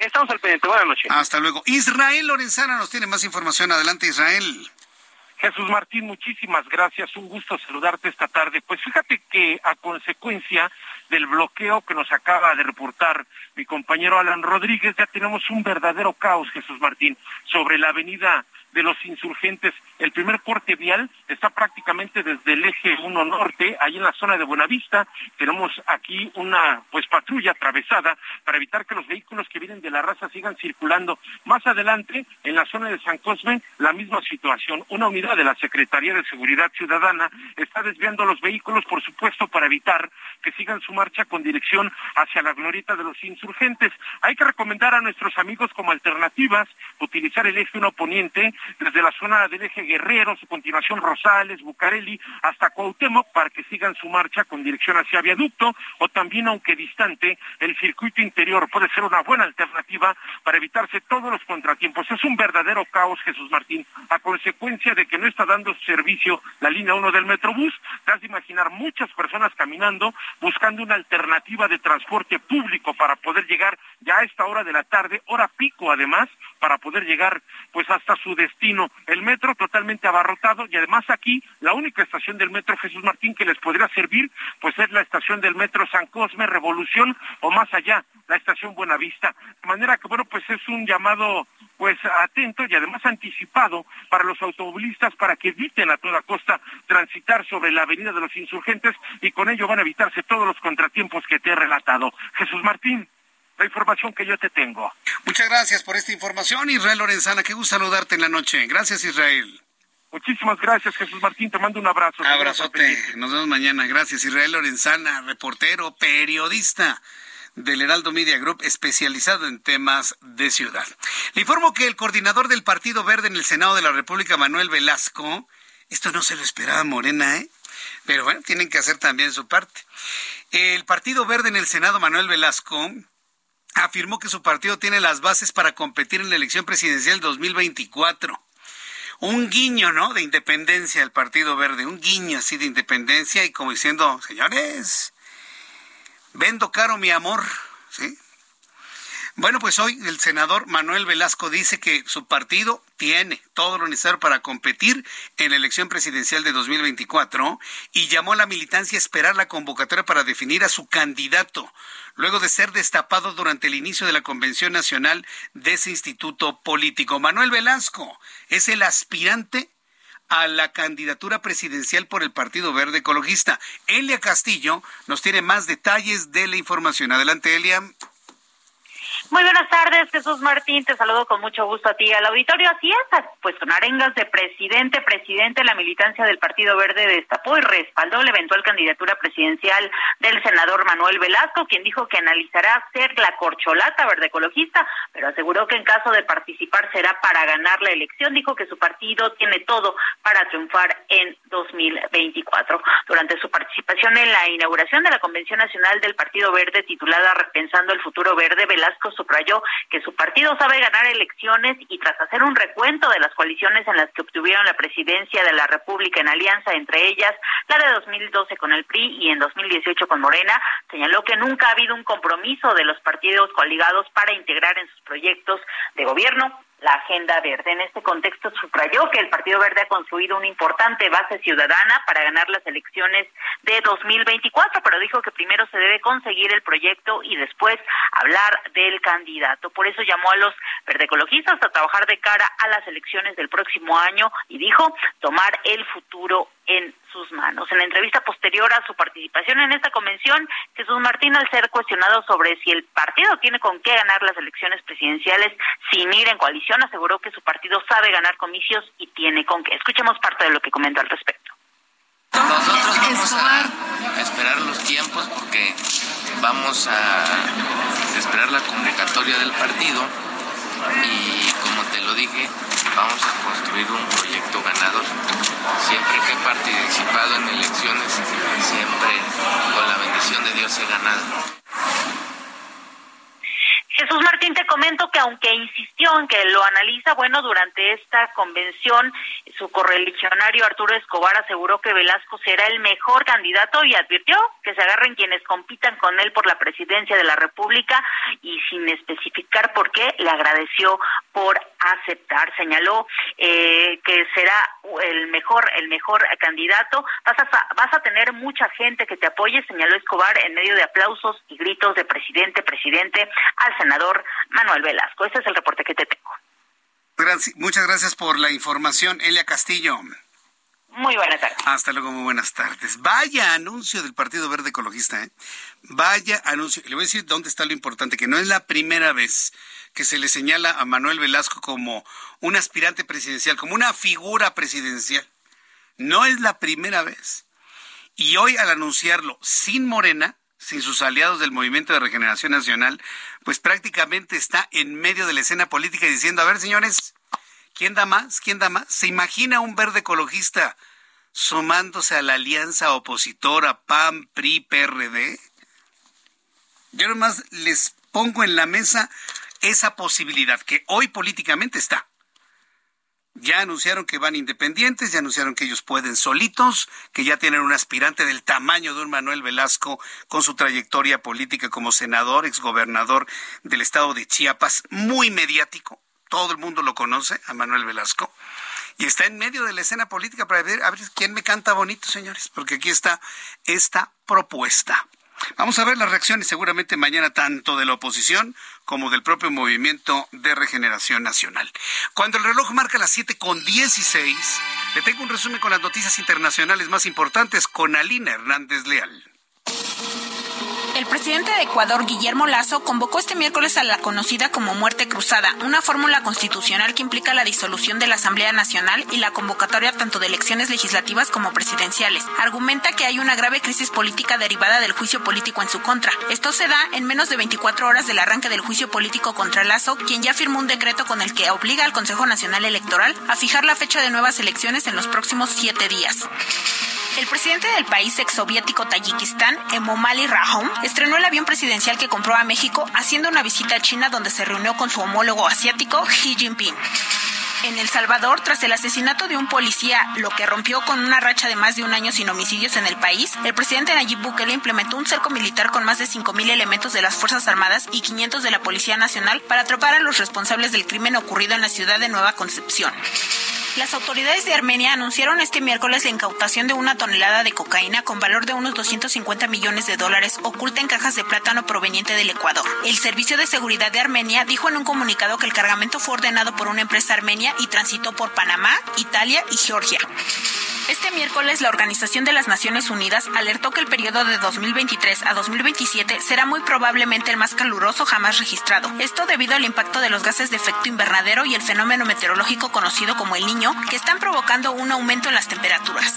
Estamos al pendiente. Buenas noches. Hasta luego. Israel Lorenzana nos tiene más información. Adelante, Israel. Jesús Martín, muchísimas gracias. Un gusto saludarte esta tarde. Pues fíjate que a consecuencia del bloqueo que nos acaba de reportar mi compañero Alan Rodríguez, ya tenemos un verdadero caos, Jesús Martín, sobre la avenida de los insurgentes. El primer corte vial está prácticamente desde el eje 1 norte, ahí en la zona de Buenavista. Tenemos aquí una pues patrulla atravesada para evitar que los vehículos que vienen de la raza sigan circulando. Más adelante, en la zona de San Cosme, la misma situación. Una unidad de la Secretaría de Seguridad Ciudadana está desviando los vehículos, por supuesto, para evitar que sigan su marcha con dirección hacia la glorieta de los insurgentes. Hay que recomendar a nuestros amigos como alternativas utilizar el eje 1 poniente desde la zona del eje Guerrero, su continuación Rosales, Bucareli, hasta Cuauhtémoc para que sigan su marcha con dirección hacia Viaducto o también, aunque distante, el circuito interior puede ser una buena alternativa para evitarse todos los contratiempos. Es un verdadero caos, Jesús Martín, a consecuencia de que no está dando servicio la línea 1 del Metrobús. Te has de imaginar muchas personas caminando buscando una alternativa de transporte público para poder llegar ya a esta hora de la tarde, hora pico además, para poder llegar pues hasta su destino. El metro totalmente abarrotado y además aquí la única estación del metro Jesús Martín que les podría servir pues es la estación del metro San Cosme, Revolución o más allá, la estación Buenavista. De manera que bueno, pues es un llamado pues atento y además anticipado para los automovilistas para que eviten a toda costa transitar sobre la avenida de los insurgentes y con ello van a evitarse todos los contratiempos que te he relatado. Jesús Martín la información que yo te tengo. Muchas gracias por esta información, Israel Lorenzana. Qué gusto saludarte en la noche. Gracias, Israel. Muchísimas gracias, Jesús Martín. Te mando un abrazo. Abrazote. Nos vemos mañana. Gracias, Israel Lorenzana, reportero, periodista del Heraldo Media Group especializado en temas de ciudad. Le informo que el coordinador del Partido Verde en el Senado de la República, Manuel Velasco, esto no se lo esperaba Morena, ¿eh? Pero bueno, tienen que hacer también su parte. El Partido Verde en el Senado, Manuel Velasco, afirmó que su partido tiene las bases para competir en la elección presidencial 2024. Un guiño, ¿no? De independencia al Partido Verde, un guiño así de independencia y como diciendo, señores, vendo caro mi amor, ¿sí? Bueno, pues hoy el senador Manuel Velasco dice que su partido tiene todo lo necesario para competir en la elección presidencial de 2024 y llamó a la militancia a esperar la convocatoria para definir a su candidato, luego de ser destapado durante el inicio de la convención nacional de ese instituto político. Manuel Velasco es el aspirante a la candidatura presidencial por el Partido Verde Ecologista. Elia Castillo nos tiene más detalles de la información. Adelante, Elia. Muy buenas tardes, Jesús Martín. Te saludo con mucho gusto a ti al auditorio. Así es, pues con arengas de presidente, presidente, la militancia del Partido Verde destapó y respaldó la eventual candidatura presidencial del senador Manuel Velasco, quien dijo que analizará ser la corcholata verde ecologista, pero aseguró que en caso de participar será para ganar la elección. Dijo que su partido tiene todo para triunfar en 2024. Durante su participación en la inauguración de la Convención Nacional del Partido Verde titulada Repensando el Futuro Verde, Velasco subrayó que su partido sabe ganar elecciones y tras hacer un recuento de las coaliciones en las que obtuvieron la presidencia de la República en alianza, entre ellas la de 2012 con el PRI y en 2018 con Morena, señaló que nunca ha habido un compromiso de los partidos coligados para integrar en sus proyectos de gobierno la agenda verde. En este contexto subrayó que el Partido Verde ha construido una importante base ciudadana para ganar las elecciones de 2024, pero dijo que primero se debe conseguir el proyecto y después hablar del candidato. Por eso llamó a los verdecologistas a trabajar de cara a las elecciones del próximo año y dijo tomar el futuro en sus manos. En la entrevista posterior a su participación en esta convención, Jesús Martín, al ser cuestionado sobre si el partido tiene con qué ganar las elecciones presidenciales sin ir en coalición, aseguró que su partido sabe ganar comicios y tiene con qué. Escuchemos parte de lo que comentó al respecto. Nosotros vamos a esperar los tiempos porque vamos a esperar la convocatoria del partido y como te lo dije, vamos a construir un proyecto ganador. Siempre que he participado en elecciones, siempre con la bendición de Dios he ganado. Jesús Martín, te comento que aunque insistió en que lo analiza, bueno, durante esta convención, su correligionario Arturo Escobar aseguró que Velasco será el mejor candidato y advirtió que se agarren quienes compitan con él por la presidencia de la República y sin especificar por qué, le agradeció por aceptar. Señaló eh, que será el mejor, el mejor candidato. Vas a, vas a tener mucha gente que te apoye, señaló Escobar en medio de aplausos y gritos de presidente, presidente al senador Manuel Velasco. Este es el reporte que te tengo. muchas gracias por la información, Elia Castillo. Muy buenas tardes. Hasta luego, muy buenas tardes. Vaya anuncio del Partido Verde Ecologista, ¿eh? Vaya anuncio. Le voy a decir dónde está lo importante, que no es la primera vez que se le señala a Manuel Velasco como un aspirante presidencial, como una figura presidencial. No es la primera vez. Y hoy al anunciarlo sin Morena, sin sus aliados del Movimiento de Regeneración Nacional, pues prácticamente está en medio de la escena política diciendo, a ver señores, ¿quién da más? ¿Quién da más? ¿Se imagina un verde ecologista sumándose a la alianza opositora PAN, PRI, PRD? Yo nomás les pongo en la mesa esa posibilidad que hoy políticamente está. Ya anunciaron que van independientes, ya anunciaron que ellos pueden solitos, que ya tienen un aspirante del tamaño de un Manuel Velasco con su trayectoria política como senador, exgobernador del estado de Chiapas, muy mediático. Todo el mundo lo conoce, a Manuel Velasco. Y está en medio de la escena política para ver, a ver quién me canta bonito, señores, porque aquí está esta propuesta. Vamos a ver las reacciones seguramente mañana tanto de la oposición como del propio movimiento de regeneración nacional. Cuando el reloj marca las 7 con 16, le tengo un resumen con las noticias internacionales más importantes con Alina Hernández Leal. El presidente de Ecuador, Guillermo Lazo, convocó este miércoles a la conocida como muerte cruzada, una fórmula constitucional que implica la disolución de la Asamblea Nacional y la convocatoria tanto de elecciones legislativas como presidenciales. Argumenta que hay una grave crisis política derivada del juicio político en su contra. Esto se da en menos de 24 horas del arranque del juicio político contra Lazo, quien ya firmó un decreto con el que obliga al Consejo Nacional Electoral a fijar la fecha de nuevas elecciones en los próximos siete días. El presidente del país exsoviético Tayikistán, Emomali Rahom, estrenó el avión presidencial que compró a México haciendo una visita a China donde se reunió con su homólogo asiático Xi Jinping. En El Salvador, tras el asesinato de un policía, lo que rompió con una racha de más de un año sin homicidios en el país, el presidente Nayib Bukele implementó un cerco militar con más de 5.000 elementos de las Fuerzas Armadas y 500 de la Policía Nacional para atrapar a los responsables del crimen ocurrido en la ciudad de Nueva Concepción. Las autoridades de Armenia anunciaron este miércoles la incautación de una tonelada de cocaína con valor de unos 250 millones de dólares oculta en cajas de plátano proveniente del Ecuador. El Servicio de Seguridad de Armenia dijo en un comunicado que el cargamento fue ordenado por una empresa armenia y transitó por Panamá, Italia y Georgia. Este miércoles, la Organización de las Naciones Unidas alertó que el periodo de 2023 a 2027 será muy probablemente el más caluroso jamás registrado. Esto debido al impacto de los gases de efecto invernadero y el fenómeno meteorológico conocido como el niño, que están provocando un aumento en las temperaturas.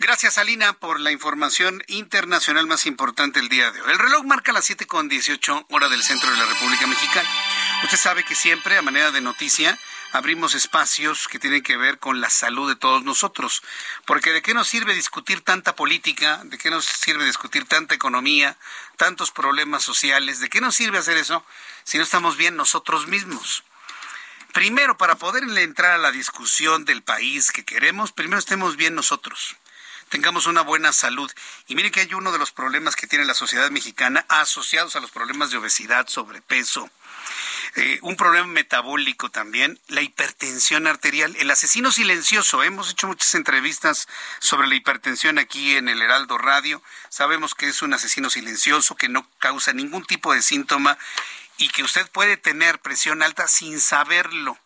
Gracias, Alina, por la información internacional más importante el día de hoy. El reloj marca las 7 con 18 hora del centro de la República Mexicana. Usted sabe que siempre, a manera de noticia, abrimos espacios que tienen que ver con la salud de todos nosotros. Porque de qué nos sirve discutir tanta política, de qué nos sirve discutir tanta economía, tantos problemas sociales, de qué nos sirve hacer eso si no estamos bien nosotros mismos. Primero, para poder entrar a la discusión del país que queremos, primero estemos bien nosotros tengamos una buena salud. Y mire que hay uno de los problemas que tiene la sociedad mexicana asociados a los problemas de obesidad, sobrepeso, eh, un problema metabólico también, la hipertensión arterial, el asesino silencioso. Hemos hecho muchas entrevistas sobre la hipertensión aquí en el Heraldo Radio. Sabemos que es un asesino silencioso que no causa ningún tipo de síntoma y que usted puede tener presión alta sin saberlo.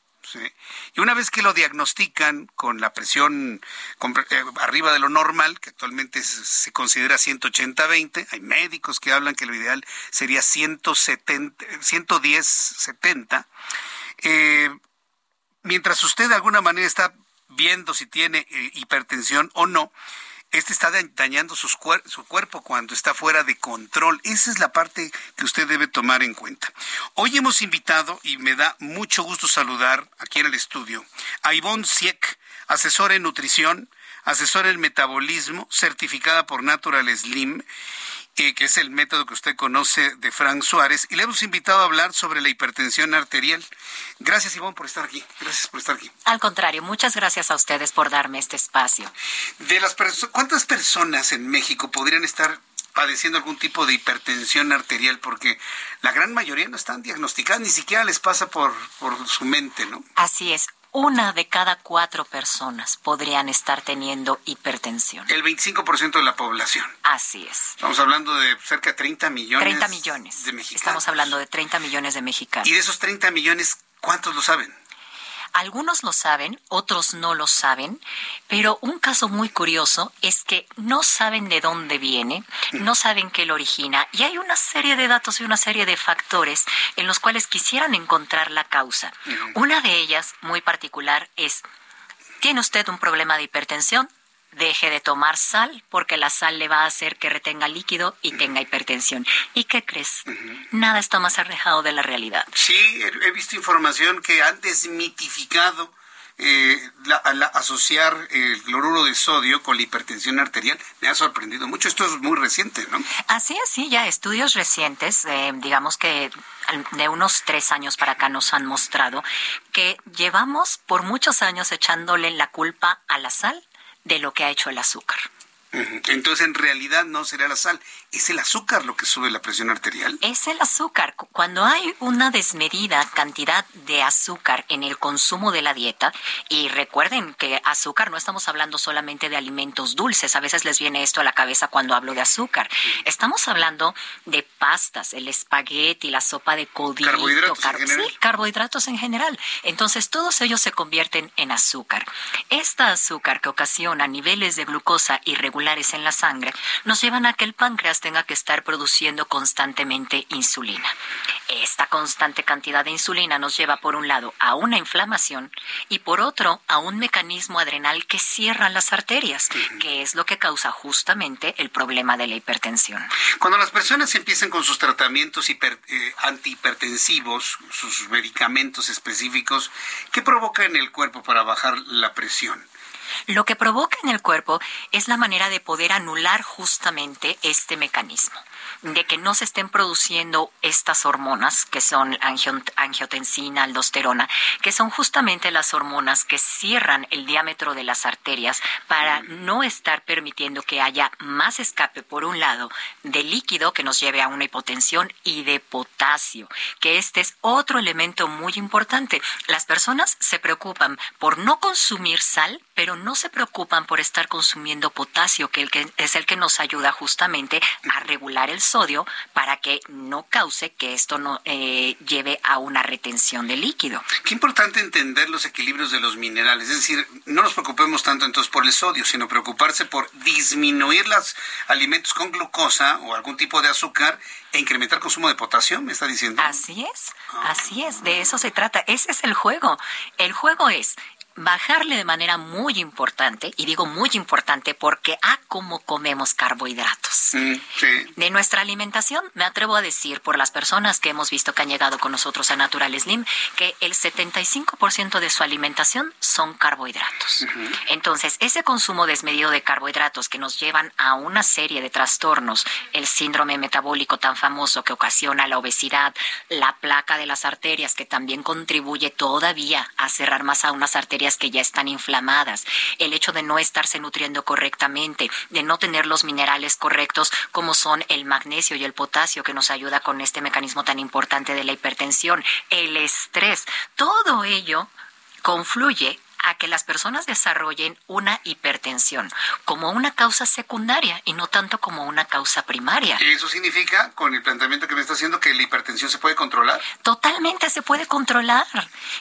Y una vez que lo diagnostican con la presión eh, arriba de lo normal, que actualmente se, considera 180-20, hay médicos que hablan que lo ideal sería 110-70, eh, mientras usted de alguna manera está viendo si tiene eh, hipertensión o no, este está dañando su cuerpo cuando está fuera de control. Esa es la parte que usted debe tomar en cuenta. Hoy hemos invitado, y me da mucho gusto saludar aquí en el estudio, a Ivonne Sieck, asesora en nutrición, asesora en metabolismo, certificada por Natural Slim que es el método que usted conoce de Frank Suárez, y le hemos invitado a hablar sobre la hipertensión arterial. Gracias, Ivonne, por estar aquí. Gracias por estar aquí. Al contrario, muchas gracias a ustedes por darme este espacio. De las ¿Cuántas personas en México podrían estar padeciendo algún tipo de hipertensión arterial? Porque la gran mayoría no están diagnosticadas, ni siquiera les pasa por, por su mente, ¿no? Así es una de cada cuatro personas podrían estar teniendo hipertensión. El 25% de la población. Así es. Estamos hablando de cerca de 30 millones. 30 millones. De mexicanos. Estamos hablando de 30 millones de mexicanos. Y de esos 30 millones, ¿cuántos lo saben? Algunos lo saben, otros no lo saben, pero un caso muy curioso es que no saben de dónde viene, no saben qué lo origina y hay una serie de datos y una serie de factores en los cuales quisieran encontrar la causa. Una de ellas, muy particular, es, ¿tiene usted un problema de hipertensión? Deje de tomar sal porque la sal le va a hacer que retenga líquido y tenga hipertensión. ¿Y qué crees? Nada está más alejado de la realidad. Sí, he visto información que han desmitificado eh, asociar el cloruro de sodio con la hipertensión arterial. Me ha sorprendido mucho. Esto es muy reciente, ¿no? Así es, sí, ya estudios recientes, eh, digamos que de unos tres años para acá nos han mostrado que llevamos por muchos años echándole la culpa a la sal de lo que ha hecho el azúcar. Entonces, en realidad no sería la sal, es el azúcar lo que sube la presión arterial. Es el azúcar. Cuando hay una desmedida cantidad de azúcar en el consumo de la dieta, y recuerden que azúcar no estamos hablando solamente de alimentos dulces, a veces les viene esto a la cabeza cuando hablo de azúcar. Estamos hablando de pastas, el espagueti, la sopa de codito, carbohidratos, en general. carbohidratos en general. Entonces, todos ellos se convierten en azúcar. Esta azúcar que ocasiona niveles de glucosa irregulares en la sangre nos llevan a que el páncreas tenga que estar produciendo constantemente insulina. Esta constante cantidad de insulina nos lleva por un lado a una inflamación y por otro a un mecanismo adrenal que cierra las arterias, que es lo que causa justamente el problema de la hipertensión. Cuando las personas empiezan con sus tratamientos eh, antihipertensivos, sus medicamentos específicos, ¿qué provoca en el cuerpo para bajar la presión? Lo que provoca en el cuerpo es la manera de poder anular justamente este mecanismo de que no se estén produciendo estas hormonas, que son angiotensina, aldosterona, que son justamente las hormonas que cierran el diámetro de las arterias para no estar permitiendo que haya más escape, por un lado, de líquido que nos lleve a una hipotensión y de potasio, que este es otro elemento muy importante. Las personas se preocupan por no consumir sal, pero no se preocupan por estar consumiendo potasio, que es el que nos ayuda justamente a regular el sodio para que no cause que esto no eh, lleve a una retención de líquido. Qué importante entender los equilibrios de los minerales, es decir, no nos preocupemos tanto entonces por el sodio, sino preocuparse por disminuir los alimentos con glucosa o algún tipo de azúcar e incrementar el consumo de potasio, me está diciendo. Así es, así es, de eso se trata, ese es el juego. El juego es bajarle de manera muy importante, y digo muy importante porque a cómo comemos carbohidratos. Mm, de nuestra alimentación, me atrevo a decir por las personas que hemos visto que han llegado con nosotros a Natural Slim, que el 75% de su alimentación son carbohidratos. Entonces, ese consumo desmedido de carbohidratos que nos llevan a una serie de trastornos, el síndrome metabólico tan famoso que ocasiona la obesidad, la placa de las arterias que también contribuye todavía a cerrar más a unas arterias que ya están inflamadas, el hecho de no estarse nutriendo correctamente, de no tener los minerales correctos como son el magnesio y el potasio que nos ayuda con este mecanismo tan importante de la hipertensión, el estrés, todo ello confluye a que las personas desarrollen una hipertensión como una causa secundaria y no tanto como una causa primaria. ¿Eso significa, con el planteamiento que me está haciendo, que la hipertensión se puede controlar? Totalmente se puede controlar.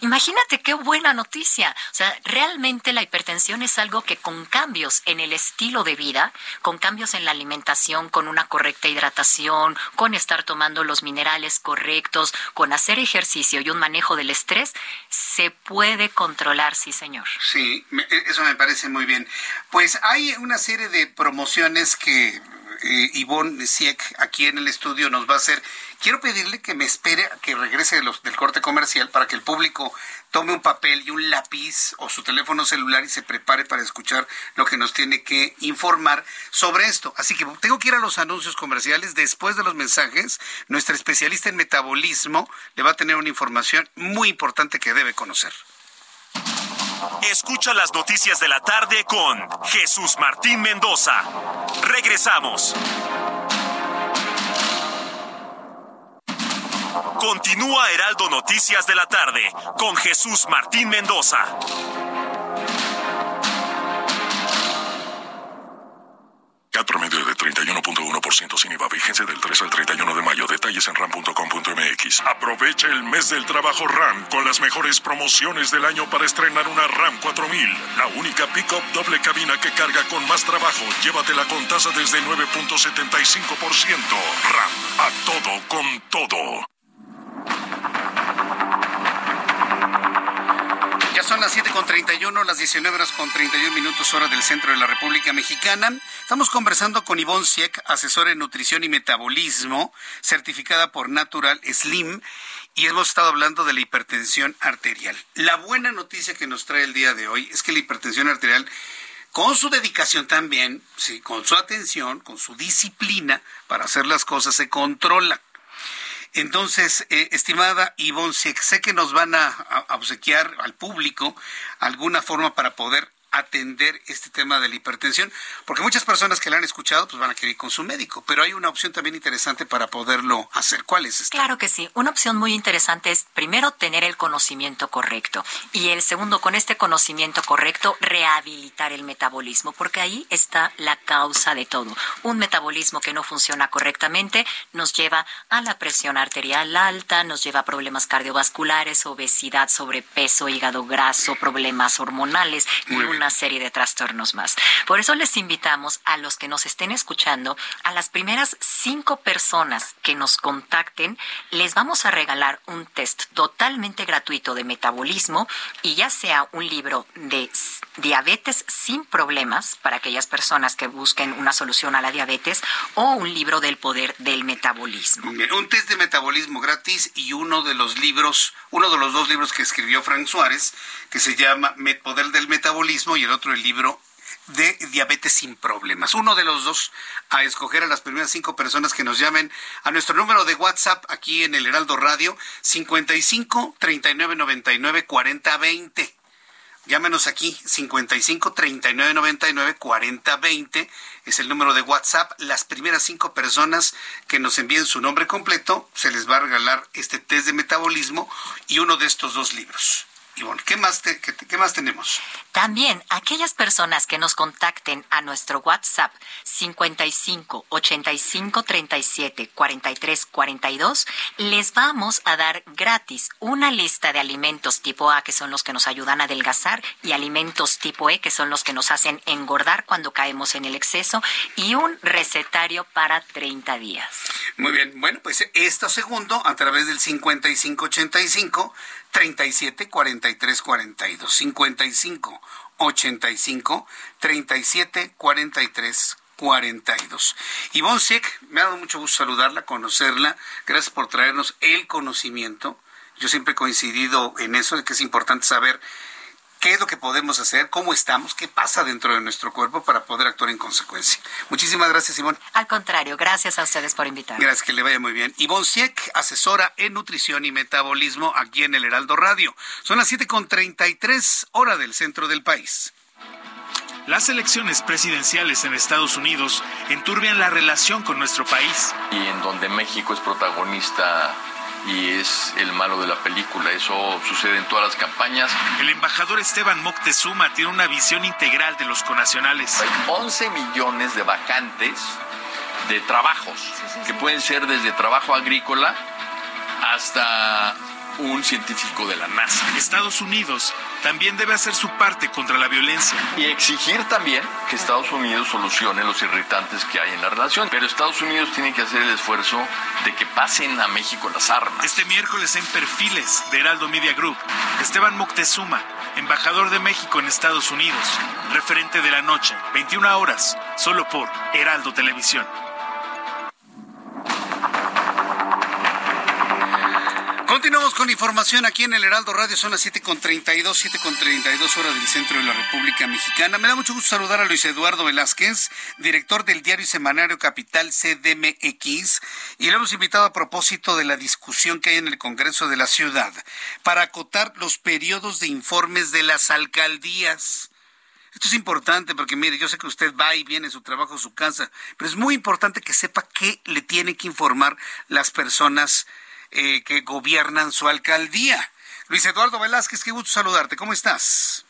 Imagínate qué buena noticia. O sea, realmente la hipertensión es algo que con cambios en el estilo de vida, con cambios en la alimentación, con una correcta hidratación, con estar tomando los minerales correctos, con hacer ejercicio y un manejo del estrés, se puede controlar, sí, señor. Sí, e, eso me parece muy bien. Pues hay una serie de promociones que eh, Ivonne Sieck aquí en el estudio nos va a hacer. Quiero pedirle que me espere a que regrese de los, del corte comercial para que el público tome un papel y un lápiz o su teléfono celular y se prepare para escuchar lo que nos tiene que informar sobre esto. Así que tengo que ir a los anuncios comerciales. Después de los mensajes, nuestra especialista en metabolismo le va a tener una información muy importante que debe conocer. Escucha las noticias de la tarde con Jesús Martín Mendoza. Regresamos. Continúa Heraldo Noticias de la tarde con Jesús Martín Mendoza. CAT promedio de 31.1% sin IVA. Vigencia del 3 al 31 de mayo. Detalles en ram.com.mx. Aprovecha el mes del trabajo RAM con las mejores promociones del año para estrenar una RAM 4000. La única pickup doble cabina que carga con más trabajo. Llévatela con tasa desde 9.75%. RAM. A todo con todo. Son las 7 con 31, las 19 horas con 31 minutos hora del centro de la República Mexicana. Estamos conversando con Ivonne Sieck, asesora en nutrición y metabolismo, certificada por Natural Slim, y hemos estado hablando de la hipertensión arterial. La buena noticia que nos trae el día de hoy es que la hipertensión arterial con su dedicación también, sí, con su atención, con su disciplina para hacer las cosas, se controla. Entonces, eh, estimada Ivonne, sé que nos van a obsequiar al público alguna forma para poder atender este tema de la hipertensión, porque muchas personas que la han escuchado pues van a querer ir con su médico, pero hay una opción también interesante para poderlo hacer. ¿Cuál es esta? Claro que sí. Una opción muy interesante es primero tener el conocimiento correcto y el segundo con este conocimiento correcto rehabilitar el metabolismo, porque ahí está la causa de todo. Un metabolismo que no funciona correctamente nos lleva a la presión arterial alta, nos lleva a problemas cardiovasculares, obesidad, sobrepeso, hígado graso, problemas hormonales y una serie de trastornos más. Por eso les invitamos a los que nos estén escuchando, a las primeras cinco personas que nos contacten, les vamos a regalar un test totalmente gratuito de metabolismo y ya sea un libro de diabetes sin problemas para aquellas personas que busquen una solución a la diabetes o un libro del poder del metabolismo. Un test de metabolismo gratis y uno de los libros, uno de los dos libros que escribió Frank Suárez, que se llama Poder del Metabolismo y el otro el libro de diabetes sin problemas. Uno de los dos a escoger a las primeras cinco personas que nos llamen a nuestro número de WhatsApp aquí en el Heraldo Radio 55 39 99 40 20. Llámenos aquí 55 39 99 40 20 es el número de WhatsApp. Las primeras cinco personas que nos envíen su nombre completo se les va a regalar este test de metabolismo y uno de estos dos libros. Y bueno, ¿qué más, qué, más tenemos? También aquellas personas que nos contacten a nuestro WhatsApp 55 85 37 43 42, les vamos a dar gratis una lista de alimentos tipo A, que son los que nos ayudan a adelgazar, y alimentos tipo E, que son los que nos hacen engordar cuando caemos en el exceso, y un recetario para 30 días. Muy bien, bueno, pues esto segundo a través del 5585 37 43 43 42 55 85 37 43 42. Ivonne Siek, me ha dado mucho gusto saludarla, conocerla. Gracias por traernos el conocimiento. Yo siempre he coincidido en eso, de que es importante saber qué es lo que podemos hacer, cómo estamos, qué pasa dentro de nuestro cuerpo para poder actuar en consecuencia. Muchísimas gracias, Ivonne. Al contrario, gracias a ustedes por invitarme. Gracias, que le vaya muy bien. Ivonne Siek, asesora en nutrición y metabolismo aquí en el Heraldo Radio. Son las 7.33 hora del centro del país. Las elecciones presidenciales en Estados Unidos enturbian la relación con nuestro país. Y en donde México es protagonista y es el malo de la película. Eso sucede en todas las campañas. El embajador Esteban Moctezuma tiene una visión integral de los conacionales. Hay 11 millones de vacantes de trabajos, que pueden ser desde trabajo agrícola hasta un científico de la NASA. Estados Unidos también debe hacer su parte contra la violencia. Y exigir también que Estados Unidos solucione los irritantes que hay en la relación. Pero Estados Unidos tiene que hacer el esfuerzo de que pasen a México las armas. Este miércoles en Perfiles de Heraldo Media Group, Esteban Moctezuma, embajador de México en Estados Unidos, referente de la noche, 21 horas, solo por Heraldo Televisión. Continuamos con información aquí en el Heraldo Radio. Son las 7.32, 7.32 horas del centro de la República Mexicana. Me da mucho gusto saludar a Luis Eduardo Velázquez, director del diario y semanario Capital CDMX. Y lo hemos invitado a propósito de la discusión que hay en el Congreso de la Ciudad para acotar los periodos de informes de las alcaldías. Esto es importante porque, mire, yo sé que usted va y viene su trabajo, su casa, pero es muy importante que sepa qué le tiene que informar las personas eh, que gobiernan su alcaldía. Luis Eduardo Velázquez, qué gusto saludarte. ¿Cómo estás?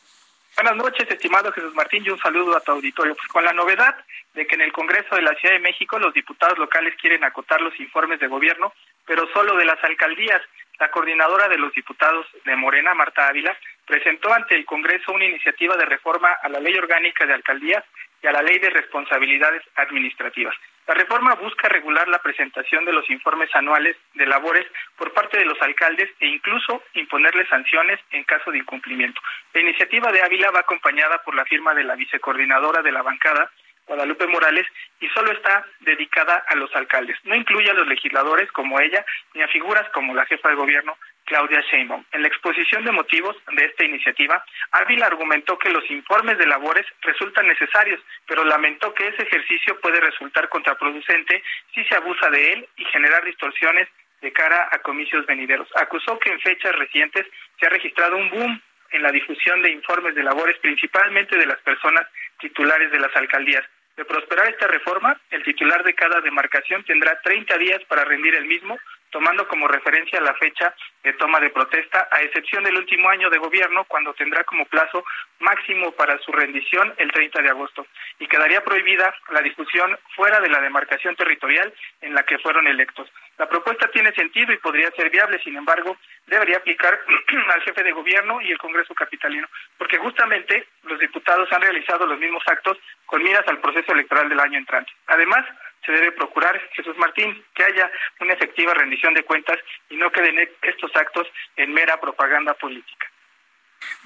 Buenas noches, estimado Jesús Martín, y un saludo a tu auditorio. Pues con la novedad de que en el Congreso de la Ciudad de México los diputados locales quieren acotar los informes de gobierno, pero solo de las alcaldías. La coordinadora de los diputados de Morena, Marta Ávila, presentó ante el Congreso una iniciativa de reforma a la Ley Orgánica de Alcaldías y a la Ley de Responsabilidades Administrativas. La reforma busca regular la presentación de los informes anuales de labores por parte de los alcaldes e incluso imponerles sanciones en caso de incumplimiento. La iniciativa de Ávila va acompañada por la firma de la vicecoordinadora de la bancada, Guadalupe Morales, y solo está dedicada a los alcaldes. No incluye a los legisladores como ella, ni a figuras como la jefa de gobierno, Claudia Sheinbaum. En la exposición de motivos de esta iniciativa, Ávila argumentó que los informes de labores resultan necesarios, pero lamentó que ese ejercicio puede resultar contraproducente si se abusa de él y generar distorsiones de cara a comicios venideros. Acusó que en fechas recientes se ha registrado un boom en la difusión de informes de labores, principalmente de las personas titulares de las alcaldías. De prosperar esta reforma, el titular de cada demarcación tendrá 30 días para rendir el mismo, tomando como referencia la fecha de toma de protesta, a excepción del último año de gobierno, cuando tendrá como plazo máximo para su rendición el 30 de agosto, y quedaría prohibida la difusión fuera de la demarcación territorial en la que fueron electos. La propuesta tiene sentido y podría ser viable, sin embargo, debería aplicar al jefe de gobierno y el Congreso capitalino, porque justamente los diputados han realizado los mismos actos con miras al proceso electoral del año entrante. Además, se debe procurar, Jesús Martín, que haya una efectiva rendición de cuentas y no queden estos actos en mera propaganda política.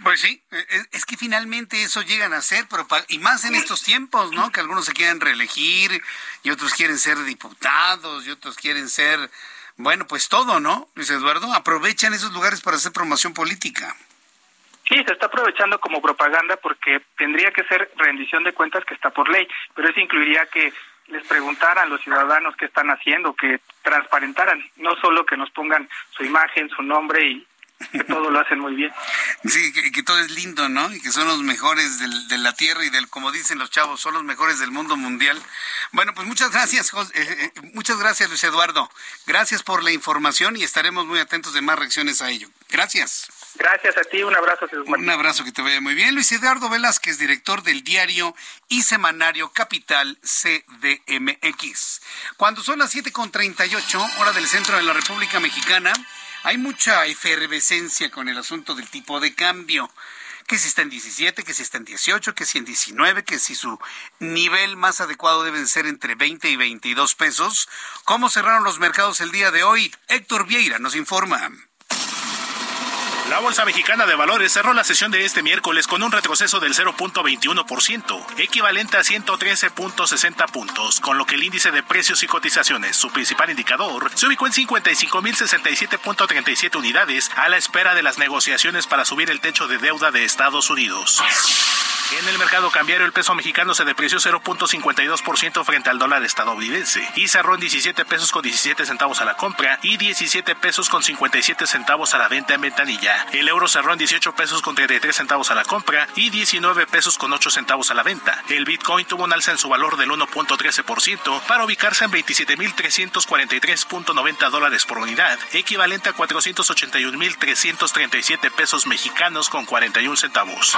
Pues sí, es que finalmente eso llegan a ser, y más en estos tiempos, ¿no? Que algunos se quieren reelegir y otros quieren ser diputados y otros quieren ser, bueno, pues todo, ¿no? Luis Eduardo, aprovechan esos lugares para hacer promoción política. Sí, se está aprovechando como propaganda porque tendría que ser rendición de cuentas que está por ley, pero eso incluiría que les preguntaran a los ciudadanos qué están haciendo, que transparentaran, no solo que nos pongan su imagen, su nombre y que todo lo hacen muy bien. Sí, que, todo es lindo, ¿no? Y que son los mejores de la tierra y del, como dicen los chavos, son los mejores del mundo mundial. Bueno, pues muchas gracias, eh, eh, muchas gracias, Luis Eduardo. Gracias por la información y estaremos muy atentos de más reacciones a ello. Gracias. Gracias a ti, un abrazo. Un abrazo, que te vaya muy bien. Luis Eduardo Velázquez, director del diario y semanario Capital CDMX. Cuando son las 7.38, hora del centro de la República Mexicana, hay mucha efervescencia con el asunto del tipo de cambio. Que si está en 17, que si está en 18, que si en 19, que si su nivel más adecuado debe ser entre 20 y 22 pesos. ¿Cómo cerraron los mercados el día de hoy? Héctor Vieira nos informa. La Bolsa Mexicana de Valores cerró la sesión de este miércoles con un retroceso del 0.21%, equivalente a 113.60 puntos, con lo que el índice de precios y cotizaciones, su principal indicador, se ubicó en 55.067.37 unidades a la espera de las negociaciones para subir el techo de deuda de Estados Unidos. En el mercado cambiario, el peso mexicano se depreció 0.52% frente al dólar estadounidense y cerró en 17 pesos con 17 centavos a la compra y 17 pesos con 57 centavos a la venta en ventanilla. El euro cerró en 18 pesos con 33 centavos a la compra y 19 pesos con 8 centavos a la venta. El Bitcoin tuvo un alza en su valor del 1.13% para ubicarse en 27.343.90 dólares por unidad, equivalente a 481.337 pesos mexicanos con 41 centavos.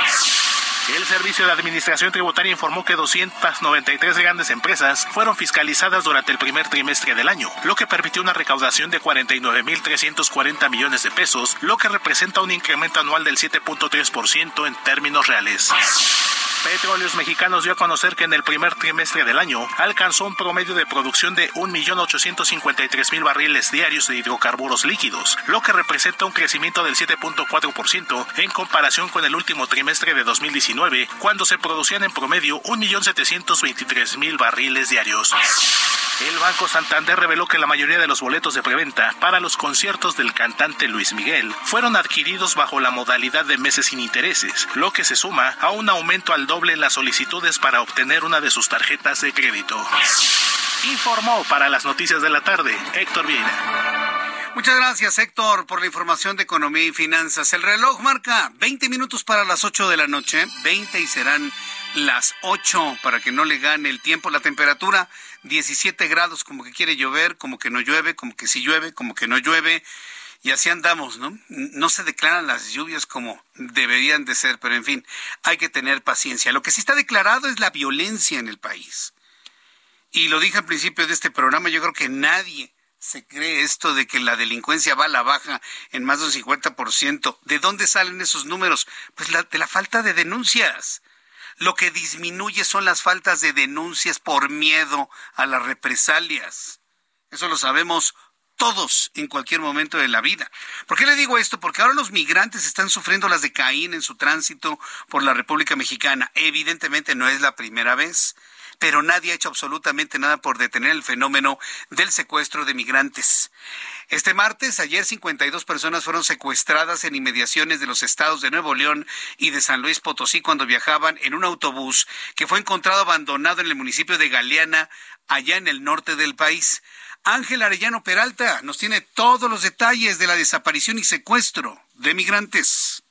El Servicio de Administración Tributaria informó que 293 grandes empresas fueron fiscalizadas durante el primer trimestre del año, lo que permitió una recaudación de 49.340 millones de pesos, lo que representa un incremento anual del 7.3% en términos reales. Petróleos Mexicanos dio a conocer que en el primer trimestre del año alcanzó un promedio de producción de 1.853.000 barriles diarios de hidrocarburos líquidos, lo que representa un crecimiento del 7.4% en comparación con el último trimestre de 2019, cuando se producían en promedio 1.723.000 barriles diarios. El Banco Santander reveló que la mayoría de los boletos de preventa para los conciertos del cantante Luis Miguel fueron adquiridos bajo la modalidad de meses sin intereses, lo que se suma a un aumento al doble en las solicitudes para obtener una de sus tarjetas de crédito. Informó para las noticias de la tarde Héctor Vieira. Muchas gracias, Héctor, por la información de economía y finanzas. El reloj marca 20 minutos para las 8 de la noche, 20 y serán las 8 para que no le gane el tiempo. La temperatura 17 grados, como que quiere llover, como que no llueve, como que sí llueve, como que no llueve. Y así andamos, ¿no? No se declaran las lluvias como deberían de ser, pero en fin, hay que tener paciencia. Lo que sí está declarado es la violencia en el país. Y lo dije al principio de este programa, yo creo que nadie se cree esto de que la delincuencia va a la baja en más del 50%. ¿De dónde salen esos números? Pues de la falta de denuncias. Lo que disminuye son las faltas de denuncias por miedo a las represalias. Eso lo sabemos todos en cualquier momento de la vida. ¿Por qué le digo esto? Porque ahora los migrantes están sufriendo las de Caín en su tránsito por la República Mexicana. Evidentemente no es la primera vez, pero nadie ha hecho absolutamente nada por detener el fenómeno del secuestro de migrantes. Este martes, ayer 52 personas fueron secuestradas en inmediaciones de los estados de Nuevo León y de San Luis Potosí cuando viajaban en un autobús que fue encontrado abandonado en el municipio de Galeana, allá en el norte del país. Ángel Arellano Peralta nos tiene todos los detalles de la desaparición y secuestro de migrantes.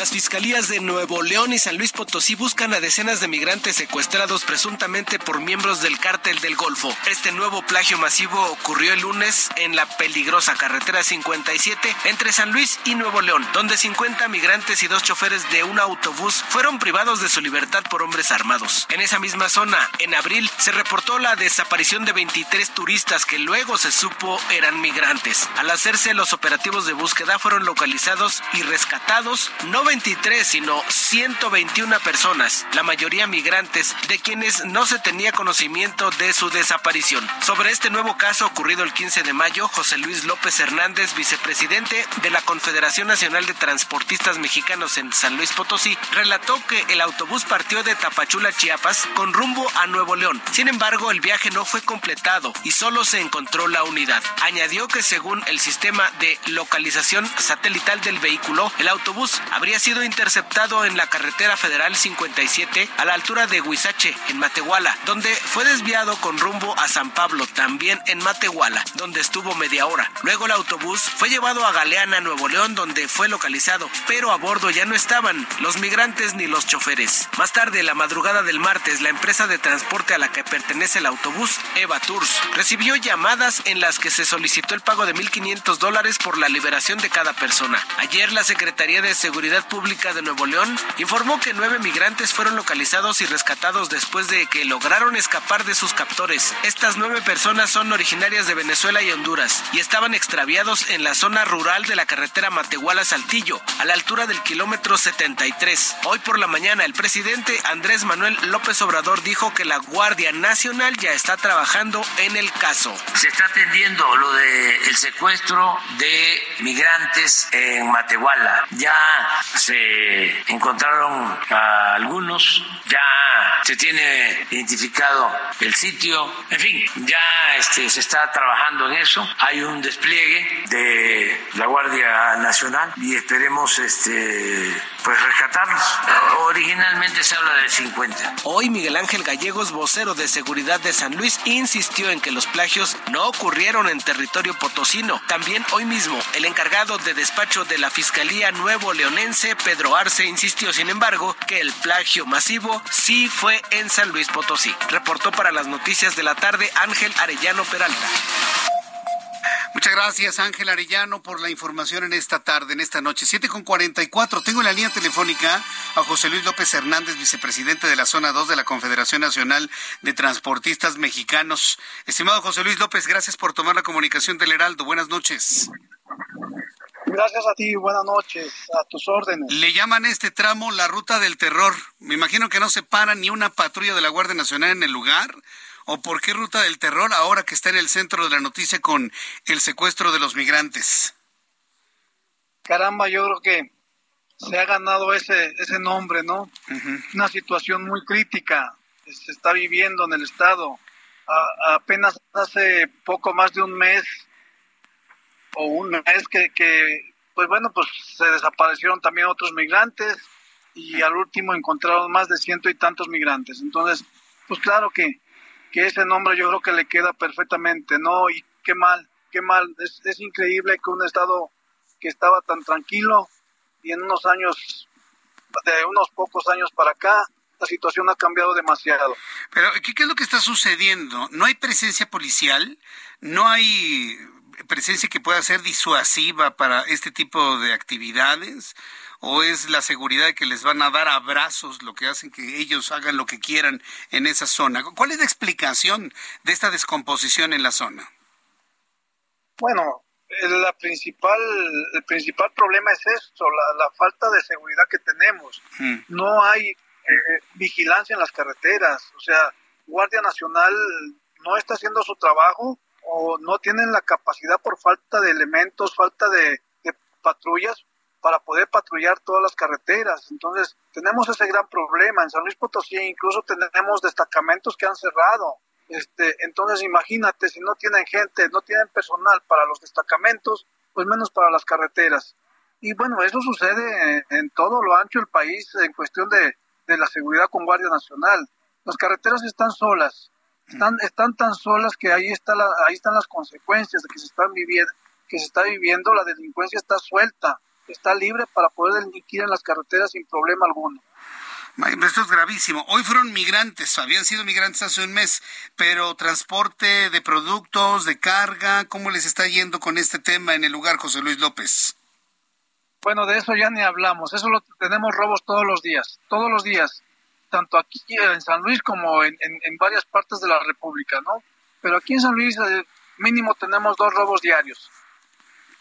Las fiscalías de Nuevo León y San Luis Potosí buscan a decenas de migrantes secuestrados presuntamente por miembros del cártel del Golfo. Este nuevo plagio masivo ocurrió el lunes en la peligrosa carretera 57 entre San Luis y Nuevo León, donde 50 migrantes y dos choferes de un autobús fueron privados de su libertad por hombres armados. En esa misma zona, en abril, se reportó la desaparición de 23 turistas que luego se supo eran migrantes. Al hacerse los operativos de búsqueda fueron localizados y rescatados 23, sino 121 personas, la mayoría migrantes, de quienes no se tenía conocimiento de su desaparición. Sobre este nuevo caso ocurrido el 15 de mayo, José Luis López Hernández, vicepresidente de la Confederación Nacional de Transportistas Mexicanos en San Luis Potosí, relató que el autobús partió de Tapachula, Chiapas, con rumbo a Nuevo León. Sin embargo, el viaje no fue completado y solo se encontró la unidad. Añadió que según el sistema de localización satelital del vehículo, el autobús habría sido interceptado en la carretera federal 57 a la altura de Huizache, en Matehuala, donde fue desviado con rumbo a San Pablo, también en Matehuala, donde estuvo media hora. Luego el autobús fue llevado a Galeana, Nuevo León, donde fue localizado, pero a bordo ya no estaban los migrantes ni los choferes. Más tarde, la madrugada del martes, la empresa de transporte a la que pertenece el autobús, Eva Tours, recibió llamadas en las que se solicitó el pago de 1.500 dólares por la liberación de cada persona. Ayer la Secretaría de Seguridad Pública de Nuevo León informó que nueve migrantes fueron localizados y rescatados después de que lograron escapar de sus captores. Estas nueve personas son originarias de Venezuela y Honduras y estaban extraviados en la zona rural de la carretera Matehuala-Saltillo, a la altura del kilómetro 73. Hoy por la mañana, el presidente Andrés Manuel López Obrador dijo que la Guardia Nacional ya está trabajando en el caso. Se está atendiendo lo del secuestro de migrantes en Matehuala. Ya se encontraron algunos, ya se tiene identificado el sitio, en fin, ya este, se está trabajando en eso. Hay un despliegue de la Guardia Nacional y esperemos este, pues rescatarlos. Originalmente se habla de 50. Hoy Miguel Ángel Gallegos, vocero de seguridad de San Luis, insistió en que los plagios no ocurrieron en territorio potosino. También hoy mismo, el encargado de despacho de la Fiscalía Nuevo Leonense, Pedro Arce, insistió, sin embargo, que el plagio masivo sí fue en San Luis Potosí. Reportó para las noticias de la tarde Ángel Arellano Peralta. Muchas gracias, Ángel Arellano, por la información en esta tarde, en esta noche. 7 con 44. Tengo en la línea telefónica a José Luis López Hernández, vicepresidente de la zona 2 de la Confederación Nacional de Transportistas Mexicanos. Estimado José Luis López, gracias por tomar la comunicación del Heraldo. Buenas noches. Gracias a ti, buenas noches, a tus órdenes. Le llaman este tramo la ruta del terror. Me imagino que no se para ni una patrulla de la Guardia Nacional en el lugar. ¿O por qué ruta del terror ahora que está en el centro de la noticia con el secuestro de los migrantes? Caramba, yo creo que se ha ganado ese, ese nombre, ¿no? Una situación muy crítica se está viviendo en el Estado. apenas hace poco más de un mes o un mes que, que, pues bueno, pues se desaparecieron también otros migrantes y al último encontraron más de ciento y tantos migrantes. Entonces, pues claro que, que ese nombre yo creo que le queda perfectamente, ¿no? Y qué mal, qué mal. Es, es increíble que un Estado que estaba tan tranquilo y en unos años, de unos pocos años para acá, la situación ha cambiado demasiado. Pero, ¿qué, qué es lo que está sucediendo? ¿No hay presencia policial? ¿No hay presencia que pueda ser disuasiva para este tipo de actividades? ¿O es la seguridad de que les van a dar abrazos lo que hacen que ellos hagan lo que quieran en esa zona? ¿Cuál es la explicación de esta descomposición en la zona? Bueno, la principal, el principal problema es esto, la, la falta de seguridad que tenemos. Mm. No hay eh, vigilancia en las carreteras, o sea, Guardia Nacional no está haciendo su trabajo o no tienen la capacidad por falta de elementos, falta de, patrullas para poder patrullar todas las carreteras. Entonces, tenemos ese gran problema. En San Luis Potosí incluso tenemos destacamentos que han cerrado. Este, entonces, imagínate, si no tienen gente, no tienen personal para los destacamentos, pues menos para las carreteras. Y bueno, eso sucede en todo lo ancho del país en cuestión de, de la seguridad con Guardia Nacional. Las carreteras están solas, están, están tan solas que ahí, está la, ahí están las consecuencias de que se están viviendo, que se está viviendo, la delincuencia está suelta, está libre para poder delinquir en las carreteras sin problema alguno. Esto es gravísimo. Hoy fueron migrantes, habían sido migrantes hace un mes, pero transporte de productos, de carga, ¿cómo les está yendo con este tema en el lugar, José Luis López? Bueno, de eso ya ni hablamos. Eso lo tenemos robos todos los días, todos los días, tanto aquí en San Luis como en, en, en varias partes de la República, ¿no? Pero aquí en San Luis eh, mínimo tenemos dos robos diarios.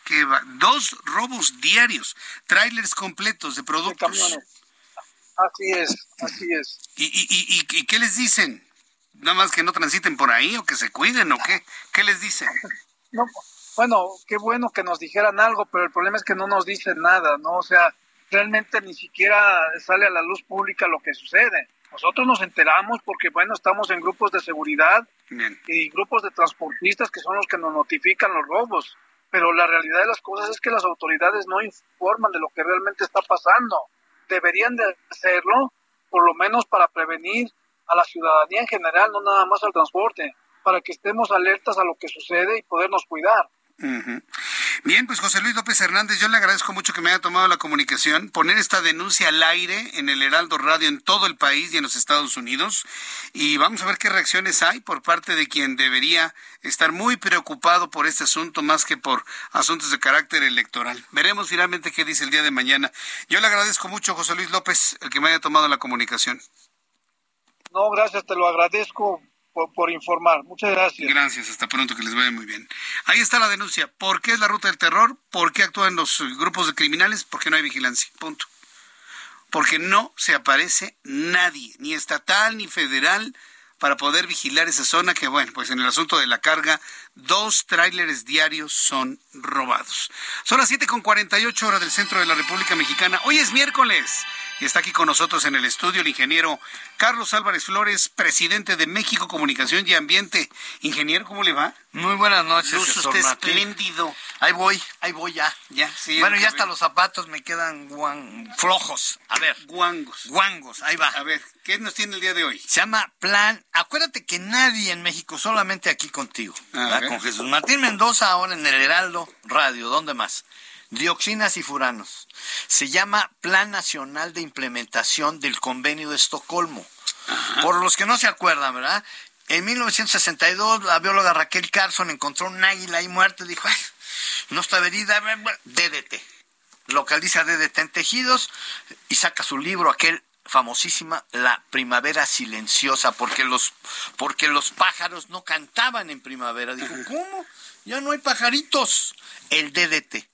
Que va, dos robos diarios, trailers completos de productos. De así es, así es. ¿Y, y, y, ¿Y qué les dicen? ¿Nada más que no transiten por ahí o que se cuiden o qué? ¿Qué les dicen? No, bueno, qué bueno que nos dijeran algo, pero el problema es que no nos dicen nada, ¿no? O sea, realmente ni siquiera sale a la luz pública lo que sucede. Nosotros nos enteramos porque, bueno, estamos en grupos de seguridad Bien. y grupos de transportistas que son los que nos notifican los robos, pero la realidad de las cosas es que las autoridades no informan de lo que realmente está pasando. Deberían de hacerlo, por lo menos para prevenir a la ciudadanía en general, no nada más al transporte, para que estemos alertas a lo que sucede y podernos cuidar. Uh -huh. Bien, pues José Luis López Hernández, yo le agradezco mucho que me haya tomado la comunicación, poner esta denuncia al aire en el Heraldo Radio en todo el país y en los Estados Unidos. Y vamos a ver qué reacciones hay por parte de quien debería estar muy preocupado por este asunto más que por asuntos de carácter electoral. Veremos finalmente qué dice el día de mañana. Yo le agradezco mucho, José Luis López, el que me haya tomado la comunicación. No, gracias, te lo agradezco por, informar. Muchas gracias. Gracias, hasta pronto, que les vaya muy bien. Ahí está la denuncia. ¿Por qué es la ruta del terror? ¿Por qué actúan los grupos de criminales? Porque no hay vigilancia. Punto. Porque no se aparece nadie, ni estatal ni federal, para poder vigilar esa zona que, bueno, pues en el asunto de la carga, dos tráileres diarios son robados. Son las 7 con 48 horas del centro de la República Mexicana. Hoy es miércoles y está aquí con nosotros en el estudio el ingeniero Carlos Álvarez Flores, presidente de México Comunicación y Ambiente. Ingeniero, ¿cómo le va? Muy buenas noches. Luz, usted espléndido. Ahí voy, ahí voy ya. Ya, sí. Bueno, ya hasta los zapatos me quedan flojos. A ver. Guangos. Guangos, ahí va. A ver, ¿qué nos tiene el día de hoy? Se llama Plan. Acuérdate que nadie en México, solamente aquí contigo, con Jesús Martín Mendoza, ahora en el Heraldo Radio. ¿Dónde más? dioxinas y furanos. Se llama Plan Nacional de Implementación del Convenio de Estocolmo. Por los que no se acuerdan, ¿verdad? En 1962 la bióloga Raquel Carson encontró un águila ahí muerta y dijo, Ay, no está herida, DDT. Localiza DDT en tejidos y saca su libro, aquel famosísima La Primavera Silenciosa, porque los, porque los pájaros no cantaban en primavera. Dijo, ¿cómo? Ya no hay pajaritos. El DDT.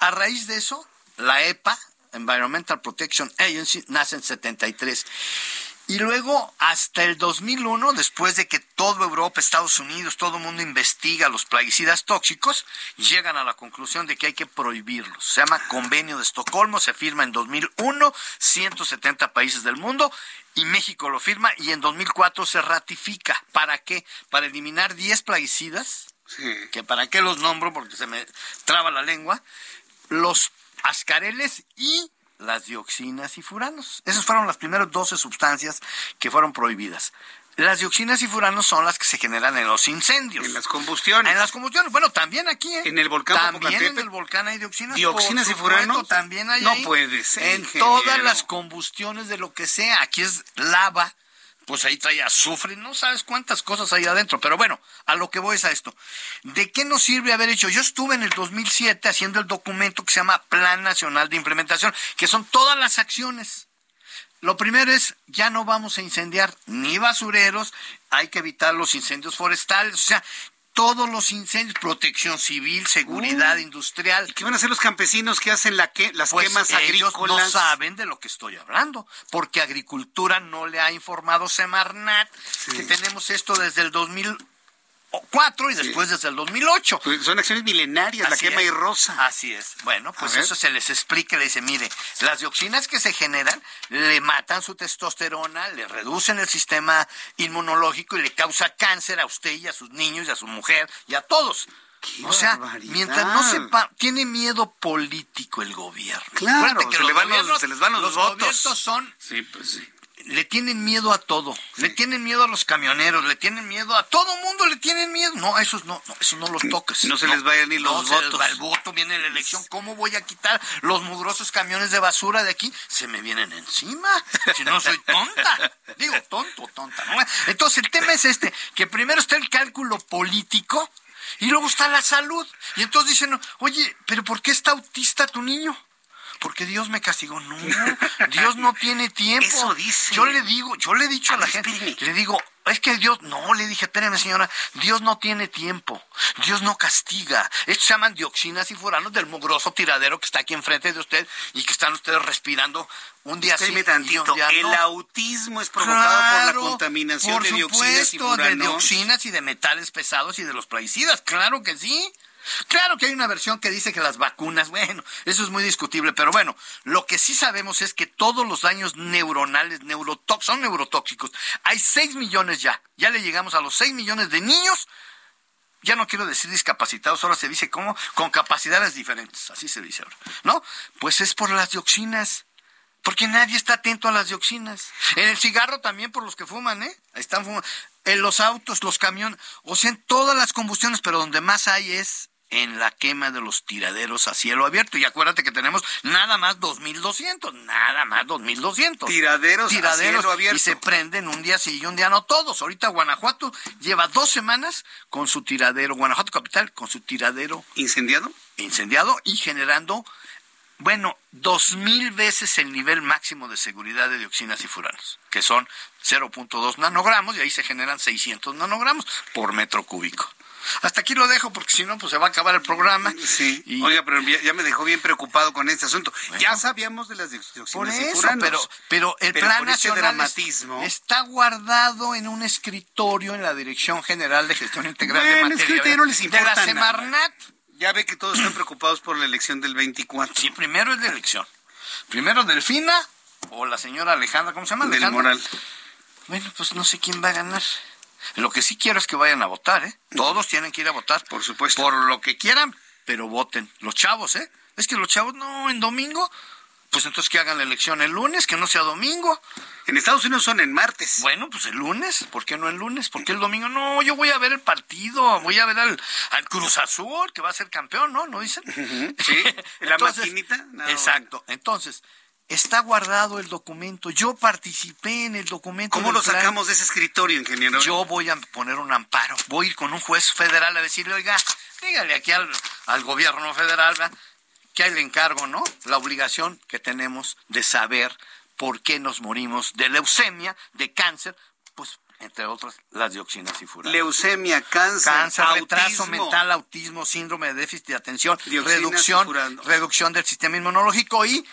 A raíz de eso, la EPA, Environmental Protection Agency, nace en 73. Y luego, hasta el 2001, después de que toda Europa, Estados Unidos, todo el mundo investiga los plaguicidas tóxicos, llegan a la conclusión de que hay que prohibirlos. Se llama Convenio de Estocolmo, se firma en 2001, 170 países del mundo, y México lo firma, y en 2004 se ratifica. ¿Para qué? Para eliminar 10 plaguicidas, que para qué los nombro, porque se me traba la lengua, los ascareles y las dioxinas y furanos. Esas fueron las primeras 12 sustancias que fueron prohibidas. Las dioxinas y furanos son las que se generan en los incendios. En las combustiones. En las combustiones. Bueno, también aquí. ¿eh? En el volcán También en el volcán hay dioxinas. Dioxinas y furanos. También hay No puede ser. En todas las combustiones de lo que sea. Aquí es lava pues ahí trae azufre, no sabes cuántas cosas hay adentro. Pero bueno, a lo que voy es a esto. ¿De qué nos sirve haber hecho? Yo estuve en el 2007 haciendo el documento que se llama Plan Nacional de Implementación, que son todas las acciones. Lo primero es, ya no vamos a incendiar ni basureros, hay que evitar los incendios forestales, o sea, todos los incendios, protección civil, seguridad industrial. ¿Qué van a hacer los campesinos que hacen la que, las pues quemas ellos agrícolas? no saben de lo que estoy hablando, porque Agricultura no le ha informado Semarnat que tenemos esto desde el 2004 y después desde el 2008. Pues son acciones milenarias, la quema y rosa. Así es. Bueno, pues eso se les explica, le dice, mire, las dioxinas que se generan le matan su testosterona, le reducen el sistema inmunológico y le causa cáncer a usted y a sus niños y a su mujer y a todos. O sea, barbaridad! mientras no sepa, tiene miedo político el gobierno. Claro, que se los le van los- se les van los votos. son Sí, pues sí. Le tienen miedo a todo. Le tienen miedo a los camioneros, le tienen miedo a todo mundo, le tienen miedo. No, esos no, no, esos no los toques. No se les vayan ni los no se les votos. va el voto, viene la elección. ¿Cómo voy a quitar los mugrosos camiones de basura de aquí? Se me vienen encima. Si no soy tonta. Digo, tonto, tonta. ¿no? Entonces el tema es este, que primero está el cálculo político y luego está la salud. Y entonces dicen, oye, pero ¿por qué está autista tu niño? Porque Dios me castigó. No, Dios no tiene tiempo. Eso dice. Yo le digo, yo le he dicho a, la gente, le digo, es que Dios, no, le dije, espérame señora, Dios no tiene tiempo, Dios no castiga. Estos se llaman dioxinas y furanos del mugroso tiradero que está aquí enfrente de usted y que están ustedes respirando un día Espéreme sí tantito. y un día El autismo es provocado por la contaminación por de dioxinas y supuesto, de furanos. dioxinas y de metales pesados y de los plaguicidas, claro que sí. Claro que hay una versión que dice que las vacunas, bueno, eso es muy discutible, pero bueno, lo que sí sabemos es que todos los daños neuronales neurotóxicos son neurotóxicos. Hay 6 millones ya, ya le llegamos a los 6 millones de niños, ya no quiero decir discapacitados, ahora se dice como con capacidades diferentes, así se dice ahora, ¿no? Pues es por las dioxinas. Porque nadie está atento a las dioxinas. En el cigarro también por los que fuman, ¿eh? Están fumando. En los autos, los camiones, o sea, en todas las combustiones, pero donde más hay es en la quema de los tiraderos a cielo abierto. Y acuérdate que tenemos nada más 2.200, nada más 2.200. Tiraderos, tiraderos a cielo abierto. Y se prenden un día sí y un día no todos. Ahorita Guanajuato lleva dos semanas con su tiradero, Guanajuato Capital, con su tiradero. ¿Incendiado? Incendiado y generando, bueno, dos mil veces el nivel máximo de seguridad de dioxinas y furanos, que son 0.2 nanogramos y ahí se generan 600 nanogramos por metro cúbico. Hasta aquí lo dejo porque si no, pues se va a acabar el programa. Sí. Oiga, pero ya, me dejó bien preocupado con este asunto. ya sabíamos de las dioxinas por eso, y. Pero, pero el plan nacional dramatismo. está guardado en un escritorio en la Dirección General de Gestión Integral de Bueno, es Materia que ahorita ya no les de importa la nada. Semarnat. Ya ve que todos están preocupados por la elección del 24. Sí, primero es la elección. Primero Delfina o la señora Alejandra, ¿cómo se llama? Del Alejandra. Moral. Bueno, pues no sé quién va a ganar. Lo que sí quiero es que vayan a votar, ¿eh? Todos tienen que ir a votar. Por supuesto. Por lo que quieran, pero voten. Los chavos, ¿eh? Es que los chavos no, en domingo. Pues entonces que hagan la elección el lunes, que no sea domingo. En Estados Unidos son en martes. Bueno, pues el lunes. ¿Por qué no el lunes? ¿Por qué el domingo? No, yo voy a ver el partido. Voy a ver al, al Cruz Azul, que va a ser campeón, ¿no? ¿No dicen? Sí, la Entonces, maquinita. No, Exacto. Entonces, está guardado el documento. Yo participé en el documento. ¿Cómo lo plan. sacamos de ese escritorio, ingeniero? Yo voy a poner un amparo. Voy a ir con un juez federal a decirle, oiga, dígale aquí al, al gobierno federal ¿verdad? que hay el encargo, ¿no? La obligación que tenemos de saber por qué nos morimos de leucemia, de cáncer, pues entre otras las dioxinas y furanos. Leucemia, cáncer, Cáncer, retraso autismo. mental, autismo, síndrome de déficit de atención, reducción, reducción del sistema inmunológico y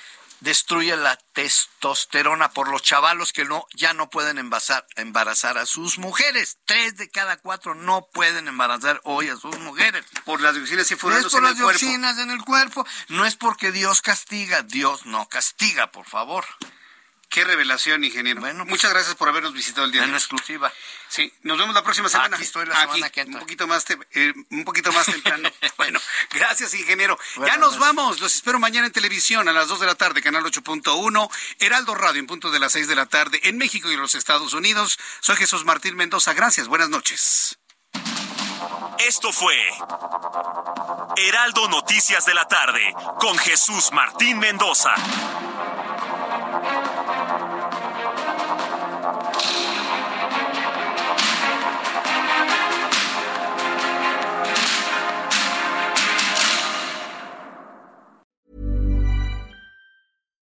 destruye la testosterona por los chavalos que no ya no pueden embarazar, embarazar a sus mujeres. Tres de cada cuatro no pueden embarazar hoy a sus mujeres. Por las dioxinas y No es por en las el cuerpo. dioxinas en el cuerpo, no es porque Dios castiga, Dios no castiga, por favor. Qué revelación, ingeniero. Bueno, pues, Muchas gracias por habernos visitado el día de En hoy. exclusiva. Sí, nos vemos la próxima semana. Aquí estoy la semana que entra. Un poquito más, te- eh, un poquito más temprano. bueno, gracias, ingeniero. ya nos vamos. Los espero mañana en televisión a las 2 de la tarde, canal 8.1, Heraldo Radio en punto de las 6 de la tarde en México y en los Estados Unidos. Soy Jesús Martín Mendoza. Gracias. Buenas noches. Esto fue Heraldo Noticias de la tarde con Jesús Martín Mendoza.